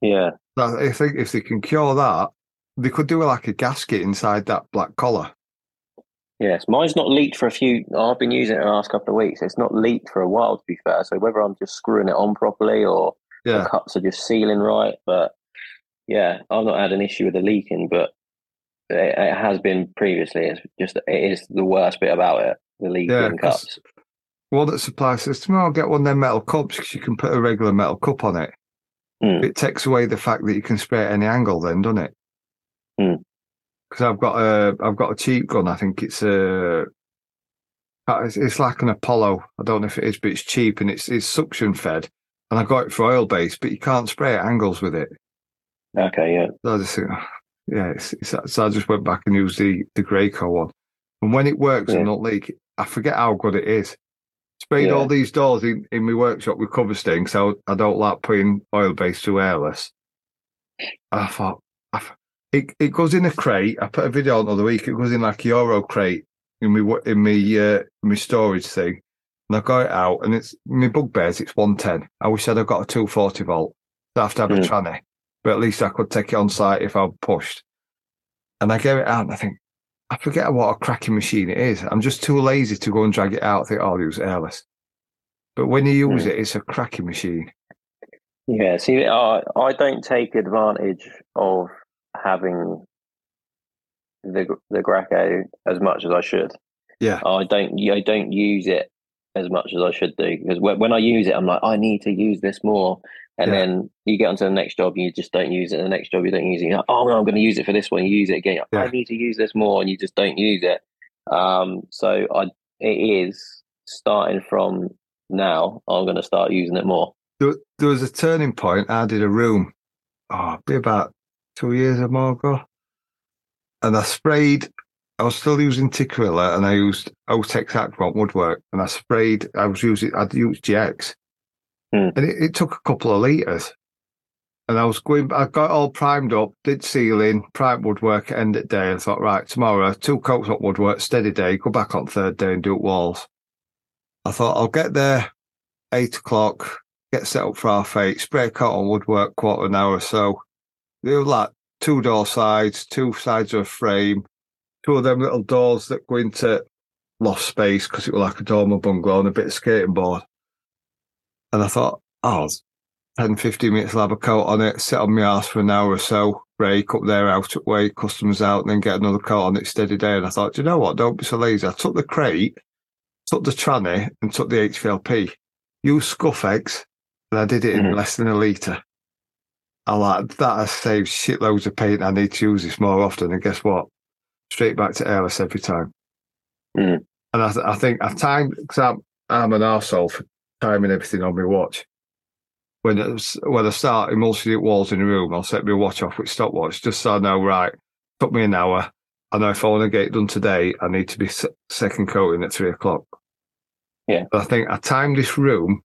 Yeah, I think if they can cure that, they could do like a gasket inside that black collar. yes. Mine's not leaked for a few. I've been using it the last couple of weeks. It's not leaked for a while, to be fair. So whether I'm just screwing it on properly or Yeah, the cups are just sealing right, but yeah, I've not had an issue with the leaking, but it, it has been previously. It's just it is the worst bit about it. The leaking Yeah, cups. one that supplies system, I'll get one of them metal cups because you can put a regular metal cup on it. Hmm. It takes away the fact that you can spray at any angle, then, doesn't it? Hmm. Because I've got a, I've got a cheap gun. I think it's a, it's, it's like an Apollo. I don't know if it is, but it's cheap and it's it's suction fed. And I got it for oil base, but you can't spray at angles with it. Okay, yeah, So I just think, oh, yeah, it's, it's, so I just went back and used the the Graco one. And when it works Yeah. and not leak, I forget how good it is. Sprayed Yeah. all these doors in, in my workshop with cover stain, so I don't like putting oil base to airless. I thought, I it, it goes in a crate. I put a video on the other week. It goes in like a Euro crate in my in my uh, my storage thing, and I got it out, and it's my bugbears. It's one ten. I wish I'd have got a two forty volt. So I have to have a Hmm. tranny, but at least I could take it on site if I pushed. And I get it out, and I think I forget what a cracking machine it is. I'm just too lazy to go and drag it out. I think oh, I'll use airless. But when you use Hmm. it, it's a cracking machine. yeah. See, I I don't take advantage of having the the Graco as much as I should. Yeah, I don't I don't use it as much as I should do because when, I use it, I'm like I need to use this more, and Yeah. then you get onto the next job, and you just don't use it. And the next job, you don't use it. You're like, oh no, I'm going to use it for this one. You use it again. Like, I need to use this more, and you just don't use it. Um, so I it is starting from now. I'm going to start using it more. there, there was a turning point. I did a room, oh, be about two years or more ago, and I sprayed. I was still using Tikkurila, and I used Otex Aquant woodwork, and I sprayed. I was using. I'd used GX, Hmm. and it, it took a couple of liters. And I was going. I got all primed up, did ceiling, primed woodwork, end of day. I thought, right, tomorrow two coats of woodwork, steady day. Go back on third day and do it walls. I thought I'll get there eight o'clock, get set up for half eight, spray a coat on woodwork, quarter an hour or so. They were like two door sides, two sides of a frame, two of them little doors that go into loft space because it was like a dormer bungalow and a bit of skating board. And I thought, oh, 10, 15 minutes, I'll have a coat on it, sit on my ass for an hour or so, break up there, out at way, customers out, and then get another coat on it steady day. And I thought, "Do you know what? Don't be so lazy. I took the crate, took the tranny, and took the HVLP used Scuff-X, and I did it in Mhm. less than a litre. I like that has saved shitloads of paint. I need to use this more often. And guess what? Straight back to airless every time. Mm. And I, th- I think I timed because I'm, I'm an arsehole for timing everything on my watch. When it's, when I start emulsioning walls in the room, I'll set my watch off with stopwatch just so I know, right, took me an hour. I know if I want to get it done today, I need to be se- second coating at three o'clock. Yeah. But I think I timed this room,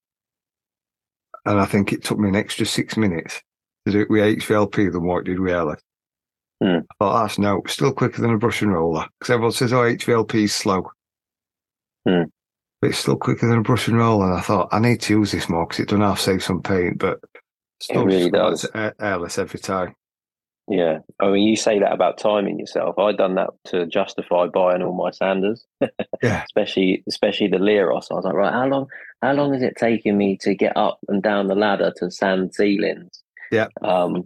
and I think it took me an extra six minutes to do it with HVLP than what it did with airlift. Hmm. I thought that's no, still quicker than a brush and roller because everyone says, "Oh, HVLP is slow." Hmm. But it's still quicker than a brush and roller. And I thought I need to use this more because it doesn't have to save some paint, but still really just does. airless every time. Yeah. I mean, you say that about timing yourself. I done that to justify buying all my sanders. *laughs* Yeah. especially especially the Leros. I was like, right, how long how long is it taking me to get up and down the ladder to sand ceilings? Yeah. Um,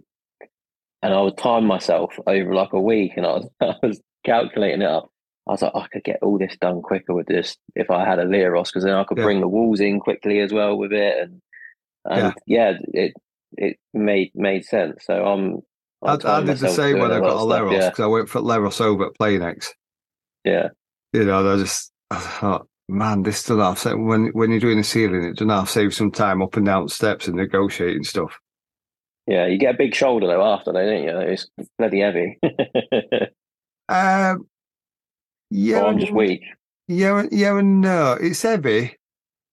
and I would time myself over like a week, and I was *laughs* I was calculating it up. I was like, I could get all this done quicker with this if I had a Leros, because then I could Yeah. bring the walls in quickly as well with it, and and yeah, it it made made sense. So I'm. I, I did the same when I got a Leros because I went for Leros over at Planex. Yeah, yeah. you know, I just I thought, man, this doesn't have when when you're doing the ceiling, it doesn't have save some time up and down steps and negotiating stuff. Yeah, you get a big shoulder though after though, don't you? It's bloody heavy. *laughs* Um, yeah, or I'm just weak. yeah, yeah, and no, it's heavy,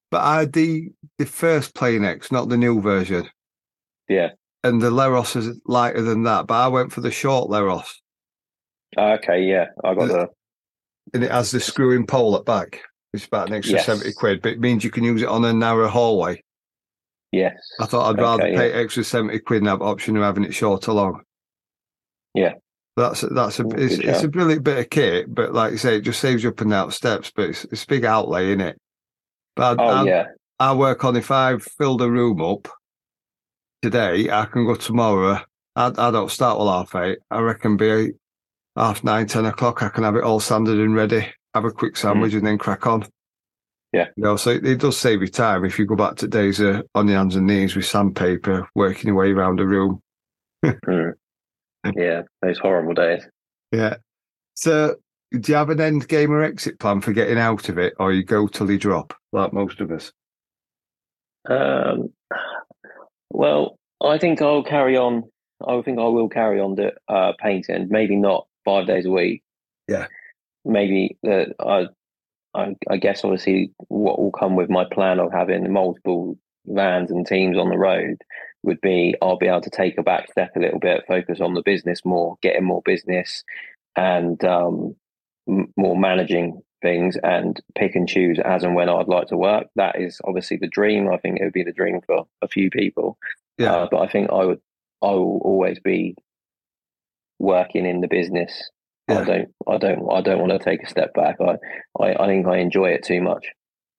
but I had the the first Planex, not the new version, Yeah. and the Leros is lighter than that. But I went for the short Leros, Ah, Okay, yeah, I got the and it has the screw-in pole at back. It's about an extra Yes. seventy quid, but it means you can use it on a narrow hallway. Yes. I thought I'd rather Okay, pay extra seventy quid and have option of having it short or long. Yeah. That's that's a Mm, it's, it's a brilliant bit of kit, but like you say, it just saves you up and down steps. But it's, it's a big outlay, in it? But Oh I, yeah, I work on if I've filled a room up today, I can go tomorrow. I, I don't start till half eight. I reckon be half nine, ten o'clock. I can have it all sanded and ready. Have a quick sandwich and then crack on. Yeah. You know, so it, it does save you time if you go back to days uh, on your hands and knees with sandpaper, working your way around a room. *laughs* Mm. yeah. Those horrible days. Yeah. So, do you have an end game or exit plan for getting out of it, or you go till you drop, like most of us? Um, well, I think I'll carry on. I think I will carry on the uh, painting. Maybe not five days a week. Yeah. Maybe uh, I, I, I guess obviously what will come with my plan of having multiple vans and teams on the road would be I'll be able to take a back step a little bit, focus on the business more, getting more business, and um, m- more managing things and pick and choose as and when I'd like to work. That is obviously the dream. I think it would be the dream for a few people. Yeah. Uh, but I think I would, I will always be working in the business. I don't, I don't, I don't want to take a step back. I, I, I think I enjoy it too much.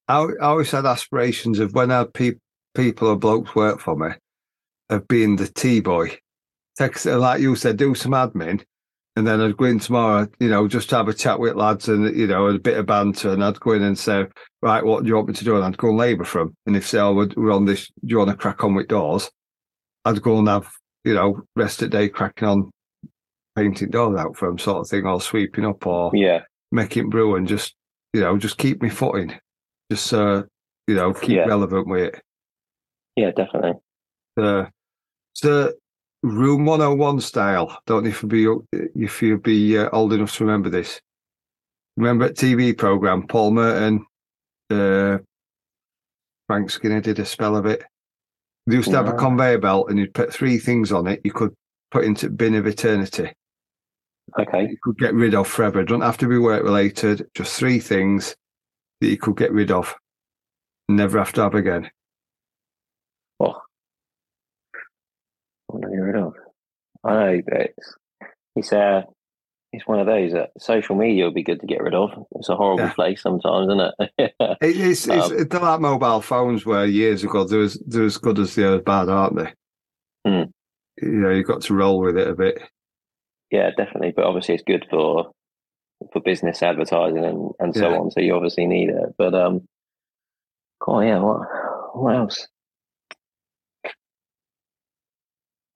I, I always had aspirations of when I pe- people or blokes work for me, of being the T boy. Text, like you said, do some admin, and then I'd go in tomorrow, you know, just to have a chat with lads and, you know, a bit of banter. And I'd go in and say, right, what do you want me to do? And I'd go and labour for 'em. And if they oh, we're we're on this, do you want to crack on with doors? I'd go and have, you know, rest of the day cracking on painting doors out for 'em, sort of thing, or sweeping up or Yeah, making brew and just, you know, just keep me footing. Just, uh, you know, keep Yeah. relevant with it. yeah, definitely. Uh, so room 101 style. Don't know if you'll be if you'll be uh, old enough to remember this. Remember at TV program, Paul Merton, uh, Frank Skinner did a spell of it. They used to have a conveyor belt, and you'd put three things on it. You could put into bin of eternity. Okay. You could get rid of forever. It don't have to be work related. Just three things that you could get rid of, never have to have again. Oh, what do I get rid of? I know, but it's it's uh it's one of those that social media would be good to get rid of. It's a horrible Yeah. place sometimes, isn't it? *laughs* It, it's it's Um, they're like mobile phones were years ago they're as they're as good as they're bad, aren't they? Hmm. You know, you've got to roll with it a bit. Yeah, definitely. But obviously, it's good for for business advertising and, and so Yeah. on. So you obviously need it. But um, oh yeah, what what else?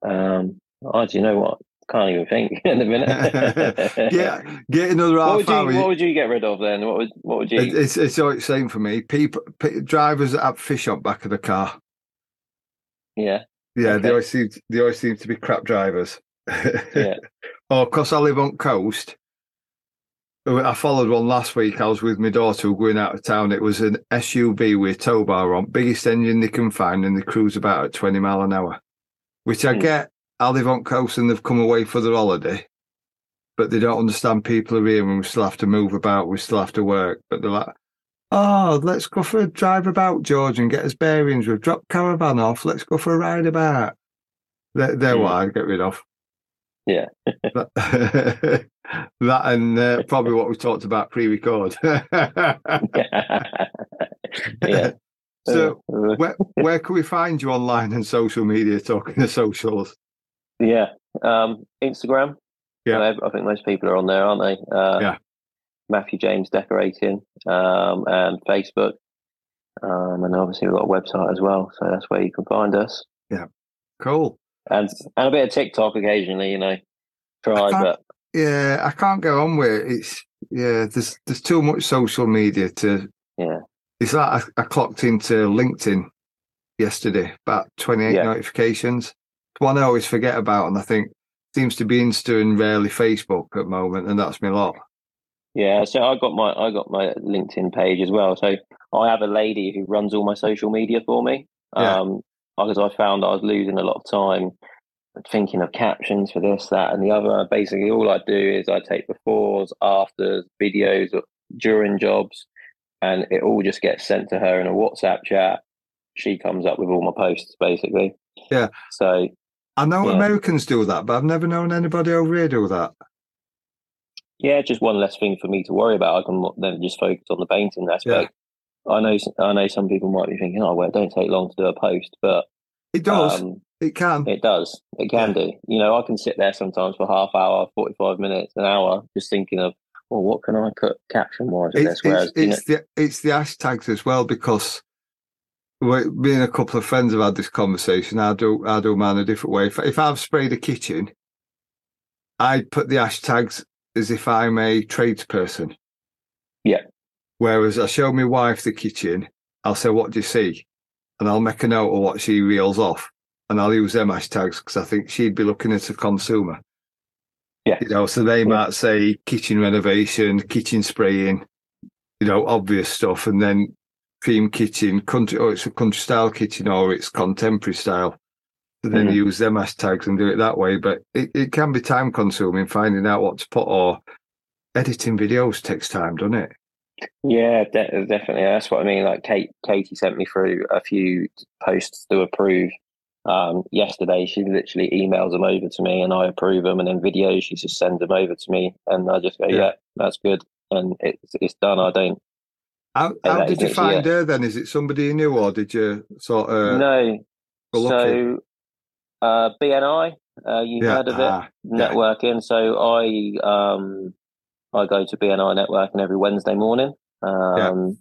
Um, oh, do you know what? Can't even think *laughs* in a minute. *laughs* Yeah, get another What would you hour. What would you get rid of then? What would What would you? It- it's it's always the same for me. People, p- drivers that have fish on back of the car. yeah, Yeah, they always seem they always seem to be crap drivers. Yeah, *laughs* or because I live on coast, I followed one last week. I was with my daughter going out of town. It was an SUV with a tow bar on, biggest engine they can find, and they cruise about at 20 mile an hour. Which I Hmm. get. I live on coast and they've come away for their holiday, but they don't understand people are here and we still have to move about. We still have to work. But they're like, "Oh, let's go for a drive about, George, and get us bearings. We've dropped caravan off. Let's go for a ride about." They're, they're Hmm. what I get rid of. Yeah. *laughs* *laughs* that, and uh, probably what we talked about pre-record. *laughs* yeah. so, where where can we find you online and social media? Talking to socials. yeah. Um, Instagram. Yeah. I I think most people are on there, aren't they? Uh, Yeah. Matthew James Decorating, um, and Facebook. Um, and obviously we've got a website as well, so that's where you can find us. Yeah. Cool. And and a bit of TikTok occasionally, you know. Try, but Yeah, I can't go on with it. It's yeah. There's there's too much social media to. Yeah. It's like I, I clocked into LinkedIn yesterday, about 28 Yeah. notifications. One I always forget about, and I think seems to be Insta and rarely Facebook at the moment, and that's my lot. Yeah, so I got my I got my LinkedIn page as well. So I have a lady who runs all my social media for me. Yeah. Um, because I found I was losing a lot of time thinking of captions for this, that, and the other. Basically, all I do is I take befores, afters, videos during jobs, and it all just gets sent to her in a WhatsApp chat. She comes up with all my posts, basically. Yeah. So I know Yeah. Americans do that, but I've never known anybody over here do that. yeah, just one less thing for me to worry about. I can then just focus on the painting aspect. I know, I know, some people might be thinking, "Oh, well, it don't take long to do a post," but It does. um, it can. it does. It can do. You know, I can sit there sometimes for half hour, forty-five minutes, an hour, just thinking of, "Well, what can I put caption wise it's this?" Whereas, it's, you know, it's the it's the hashtags as well because we, me and a couple of friends have had this conversation. I do I do mine a different way. If, if I've sprayed a kitchen, I put the hashtags as if I'm a tradesperson. Yeah. Whereas I show my wife the kitchen, I'll say, "What do you see?" and I'll make a note of what she reels off, and I'll use them hashtags because I think she'd be looking at a consumer. Yeah. You know, so they might say kitchen renovation, kitchen spraying, you know, obvious stuff, and then theme kitchen, country, or it's a country style kitchen, or it's contemporary style. So then Mhm. use them hashtags and do it that way. But it, it can be time consuming finding out what to put, or editing videos takes time, doesn't it? Yeah, de- definitely. That's what I mean. Like Kate, Katie sent me through a few posts to approve. Um, yesterday, she literally emails them over to me, and I approve them. And then videos, she just sends them over to me, and I just go, Yeah. "Yeah, that's good," and it's it's done. I don't How, how did you find yeah. her then? Is it somebody you knew, or did you sort of no. So, uh, BNI, uh, you yeah, heard of it? ah. Networking. So I um I go to BNI networking every Wednesday morning. Um,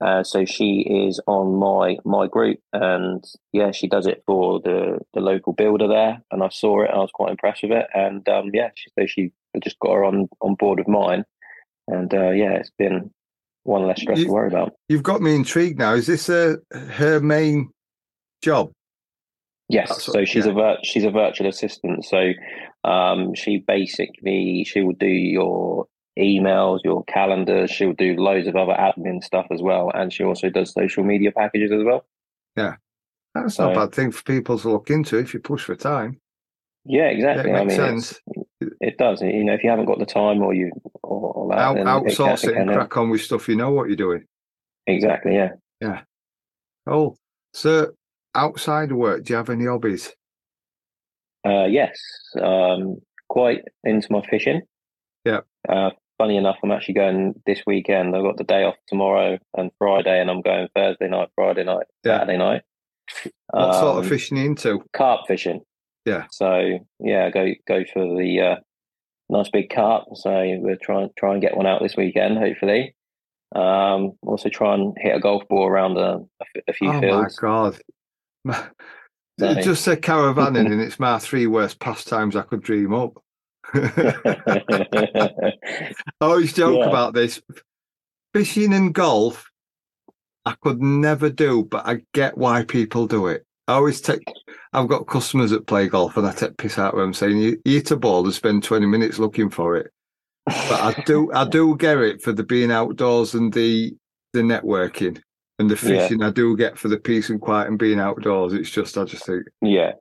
uh, so she is on my my group, and yeah, she does it for the the local builder there. And I saw it, and I was quite impressed with it. And um, yeah, she, so she I just got her on on board with mine, and uh, yeah, it's been one less stress You- to worry about. You've got me intrigued now. Is this uh, her main job? Yes, That's what- so she's yeah. a vir- she's a virtual assistant. So um, she basically she will do your emails, your calendars. She'll do loads of other admin stuff as well, and she also does social media packages as well. Yeah, that's not a bad thing for people to look into if you push for time. Yeah, Yeah, exactly. it I makes mean, sense. it does. You know, if you haven't got the time or you or, or that, Out, outsource it it and can- crack on with stuff you know what you're doing. Exactly. Yeah. Yeah. Oh, so outside work, do you have any hobbies? Uh, yes. Um, quite into my fishing. Yeah. Uh, funny enough, I'm actually going this weekend. I've got the day off tomorrow and Friday, and I'm going Thursday night, Friday night, Yeah. Saturday night. What sort of Um, fishing are you into? Carp fishing. Yeah. So yeah, go go for the uh, nice big carp. So we'll try try and get one out this weekend, hopefully. Um, also try and hit a golf ball around a, a few Oh fields. Oh *laughs* my god! Just said caravanning, and it's my three worst pastimes I could dream up. *laughs* I always joke Yeah. about this. Fishing and golf, I could never do, but I get why people do it. I always take. I've got customers that play golf, and I take piss out of them saying, "You, hit a ball and spend twenty minutes looking for it." but I do I *laughs* do get it for the being outdoors and the the networking and the Yeah. fishing. I do get for the peace and quiet and being outdoors. It's just I just think yeah.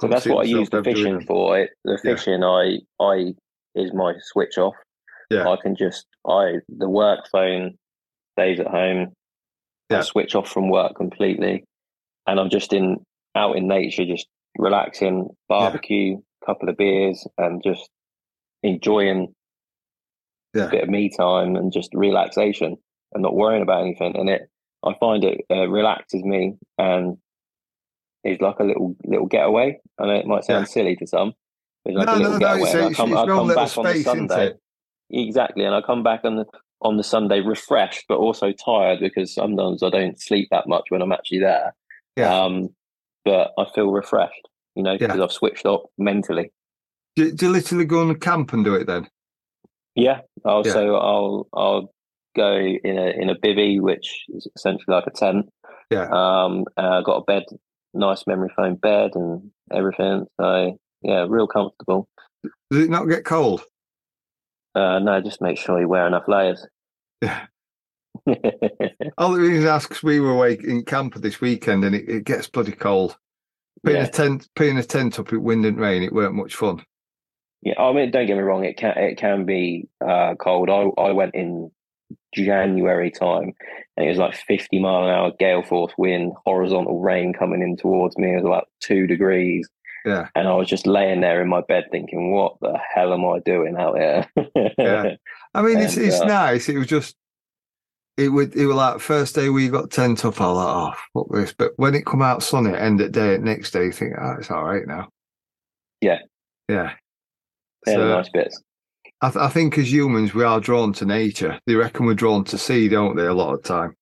So that's what I use the doing fishing for. It, the Yeah. fishing, I, I is my switch off. Yeah. I can just, I the work phone stays at home. Yeah. I switch off from work completely, and I'm just in out in nature, just relaxing, barbecue, couple of beers, and just enjoying Yeah. a bit of me time and just relaxation, and not worrying about anything. And it, I find it uh, relaxes me and is like a little little getaway. I know it might sound silly to some. It's like No, a no, little no, getaway. I it's, come, I come back on the Sunday. Exactly, and I come back on the on the Sunday refreshed, but also tired because sometimes I don't sleep that much when I'm actually there. Yeah. Um, but I feel refreshed, you know, Yeah. because I've switched off mentally. Do, do you literally go on the camp and do it then? Yeah. I'll, Yeah. So I'll I'll go in a in a bivvy, which is essentially like a tent. Yeah. Um, uh, got a bed, nice memory foam bed, and everything. So yeah, real comfortable. Does it not get cold? Uh, no, just make sure you wear enough layers. Yeah. *laughs* All the reason I ask 'cause we were away in camp this weekend and it, it gets bloody cold. Putting Yeah. a tent, putting a tent up in wind and rain, it weren't much fun. Yeah, I mean, don't get me wrong. It can it can be uh, cold. I I went in January time, and it was like fifty mile an hour gale force wind, horizontal rain coming in towards me. It was about two degrees, Yeah, and I was just laying there in my bed thinking, "What the hell am I doing out here?" Yeah. I mean it's *laughs* And, it's uh, nice. It was just it would it was like first day we got tent up. I was like, oh fuck this. But when it come out sunny, end of day, next day, you think, oh, it's all right now. Yeah. yeah. They're the So- nice bits. I, th- I think as humans, we are drawn to nature. They reckon we're drawn to sea, don't they? A lot of the time,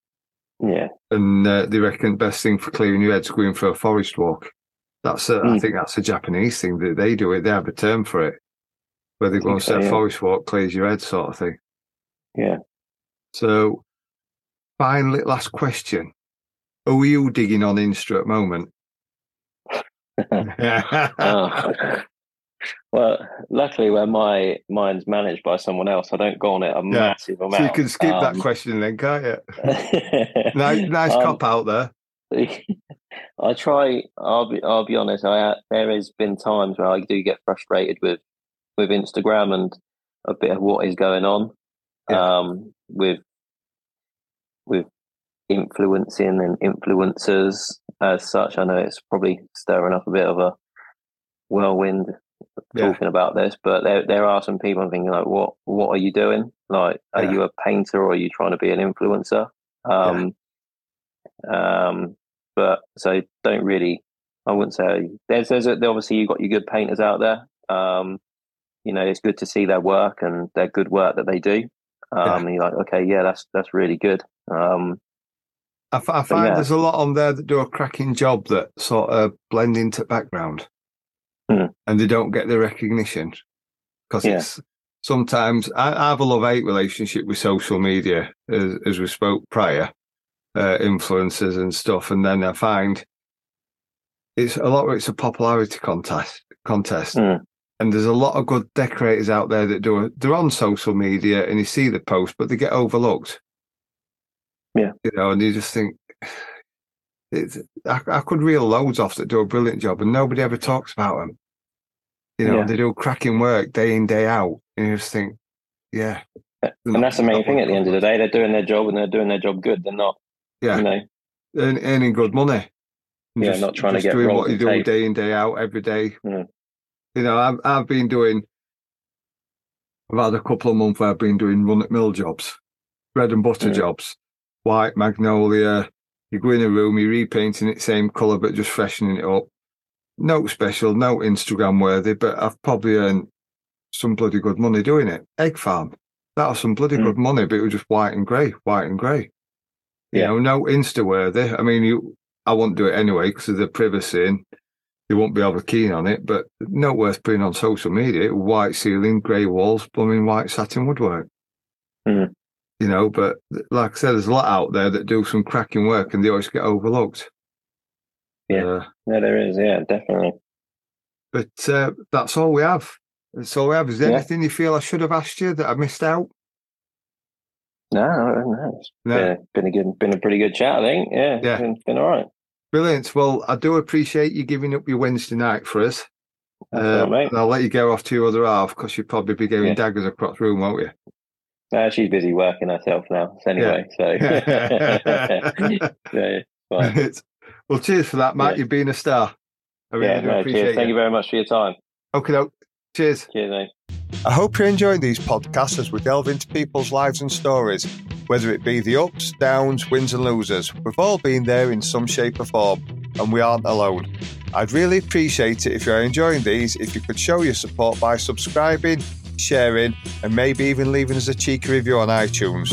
Yeah, and uh, they reckon the best thing for clearing your head's going for a forest walk. That's a, I Mm. think that's a Japanese thing that they do it. They have a term for it, where they go and say yeah. forest walk clears your head, sort of thing. yeah. So, finally, last question: Who are you digging on Insta at the moment? *laughs* Oh. *laughs* well, luckily, where my mine's managed by someone else, I don't go on it a massive amount. so you can skip that Um, question then, can't you? *laughs* Nice, nice Um, cop out there. *laughs* I try. I'll be. I'll be honest. I there has been times where I do get frustrated with with Instagram and a bit of what is going on Yeah. um, with with influencing and influencers as such. I know it's probably stirring up a bit of a whirlwind Yeah. talking about this, but there there are some people I'm thinking like, what what are you doing? Like, are Yeah. you a painter or are you trying to be an influencer? Um, um, but so don't really. I wouldn't say there's there's a, obviously you've got your good painters out there. Um, you know, it's good to see their work and their good work that they do. Um, Yeah. you're like, okay, yeah, that's that's really good. Um, I, f- I find yeah. there's a lot on there that do a cracking job that sort of blend into background, Hmm. and they don't get the recognition because Yeah. it's sometimes I, have a love hate relationship with social media, as, as we spoke prior, uh, influencers and stuff, and then I find it's a lot. of It's a popularity contest contest, Hmm. and there's a lot of good decorators out there that do. They're on social media and you see the post, but they get overlooked Yeah, you know, and you just think it's, I, I could reel loads off that do a brilliant job, and nobody ever talks about them. You know, Yeah. they do cracking work day in day out, and you just think, yeah, and that's the main thing at the end of the day. They're doing their job and they're doing their job good. They're not, Yeah, you know, earn, earning good money. And Yeah, not trying to just get doing what you do day in day out every day. Mm. You know, I've I've been doing. I've had a couple of months where I've been doing run at mill jobs, bread and butter Mm. jobs, white magnolia. You go in a room, you're repainting it same colour, but just freshening it up. No special, no Instagram worthy, but I've probably earned some bloody good money doing it. Egg farm, that was some bloody Mm. good money, but it was just white and grey, white and grey. You Yeah. know, no Insta worthy. I mean, you, I won't do it anyway because of the privacy and you won't be over keen on it, but not worth putting on social media. White ceiling, grey walls, plumbing, white satin woodwork. Mm. You know, but like I said, there's a lot out there that do some cracking work and they always get overlooked. Yeah. Uh, yeah, there is. Yeah, definitely. but uh, that's all we have. So, Ev, is there Yeah. anything you feel I should have asked you that I missed out? No, no. It's No. been, been a good, been a pretty good chat. I think. Yeah, Yeah. Been, been all right. Brilliant. Well, I do appreciate you giving up your Wednesday night for us. That's all right, mate. and I'll let you go off to your other half because you'll probably be giving Yeah. daggers across the room, won't you? No, she's busy working herself now. So anyway, so *laughs* *laughs* yeah, fine. well, cheers for that, Matt. Yeah. You've been a star. I really yeah, do no, appreciate cheers. Thank you very much for your time. Okay, doke. Cheers. Cheers, mate. I hope you're enjoying these podcasts as we delve into people's lives and stories, whether it be the ups, downs, wins, and losers. We've all been there in some shape or form, and we aren't alone. I'd really appreciate it if you're enjoying these if you could show your support by subscribing, sharing, and maybe even leaving us a cheeky review on iTunes.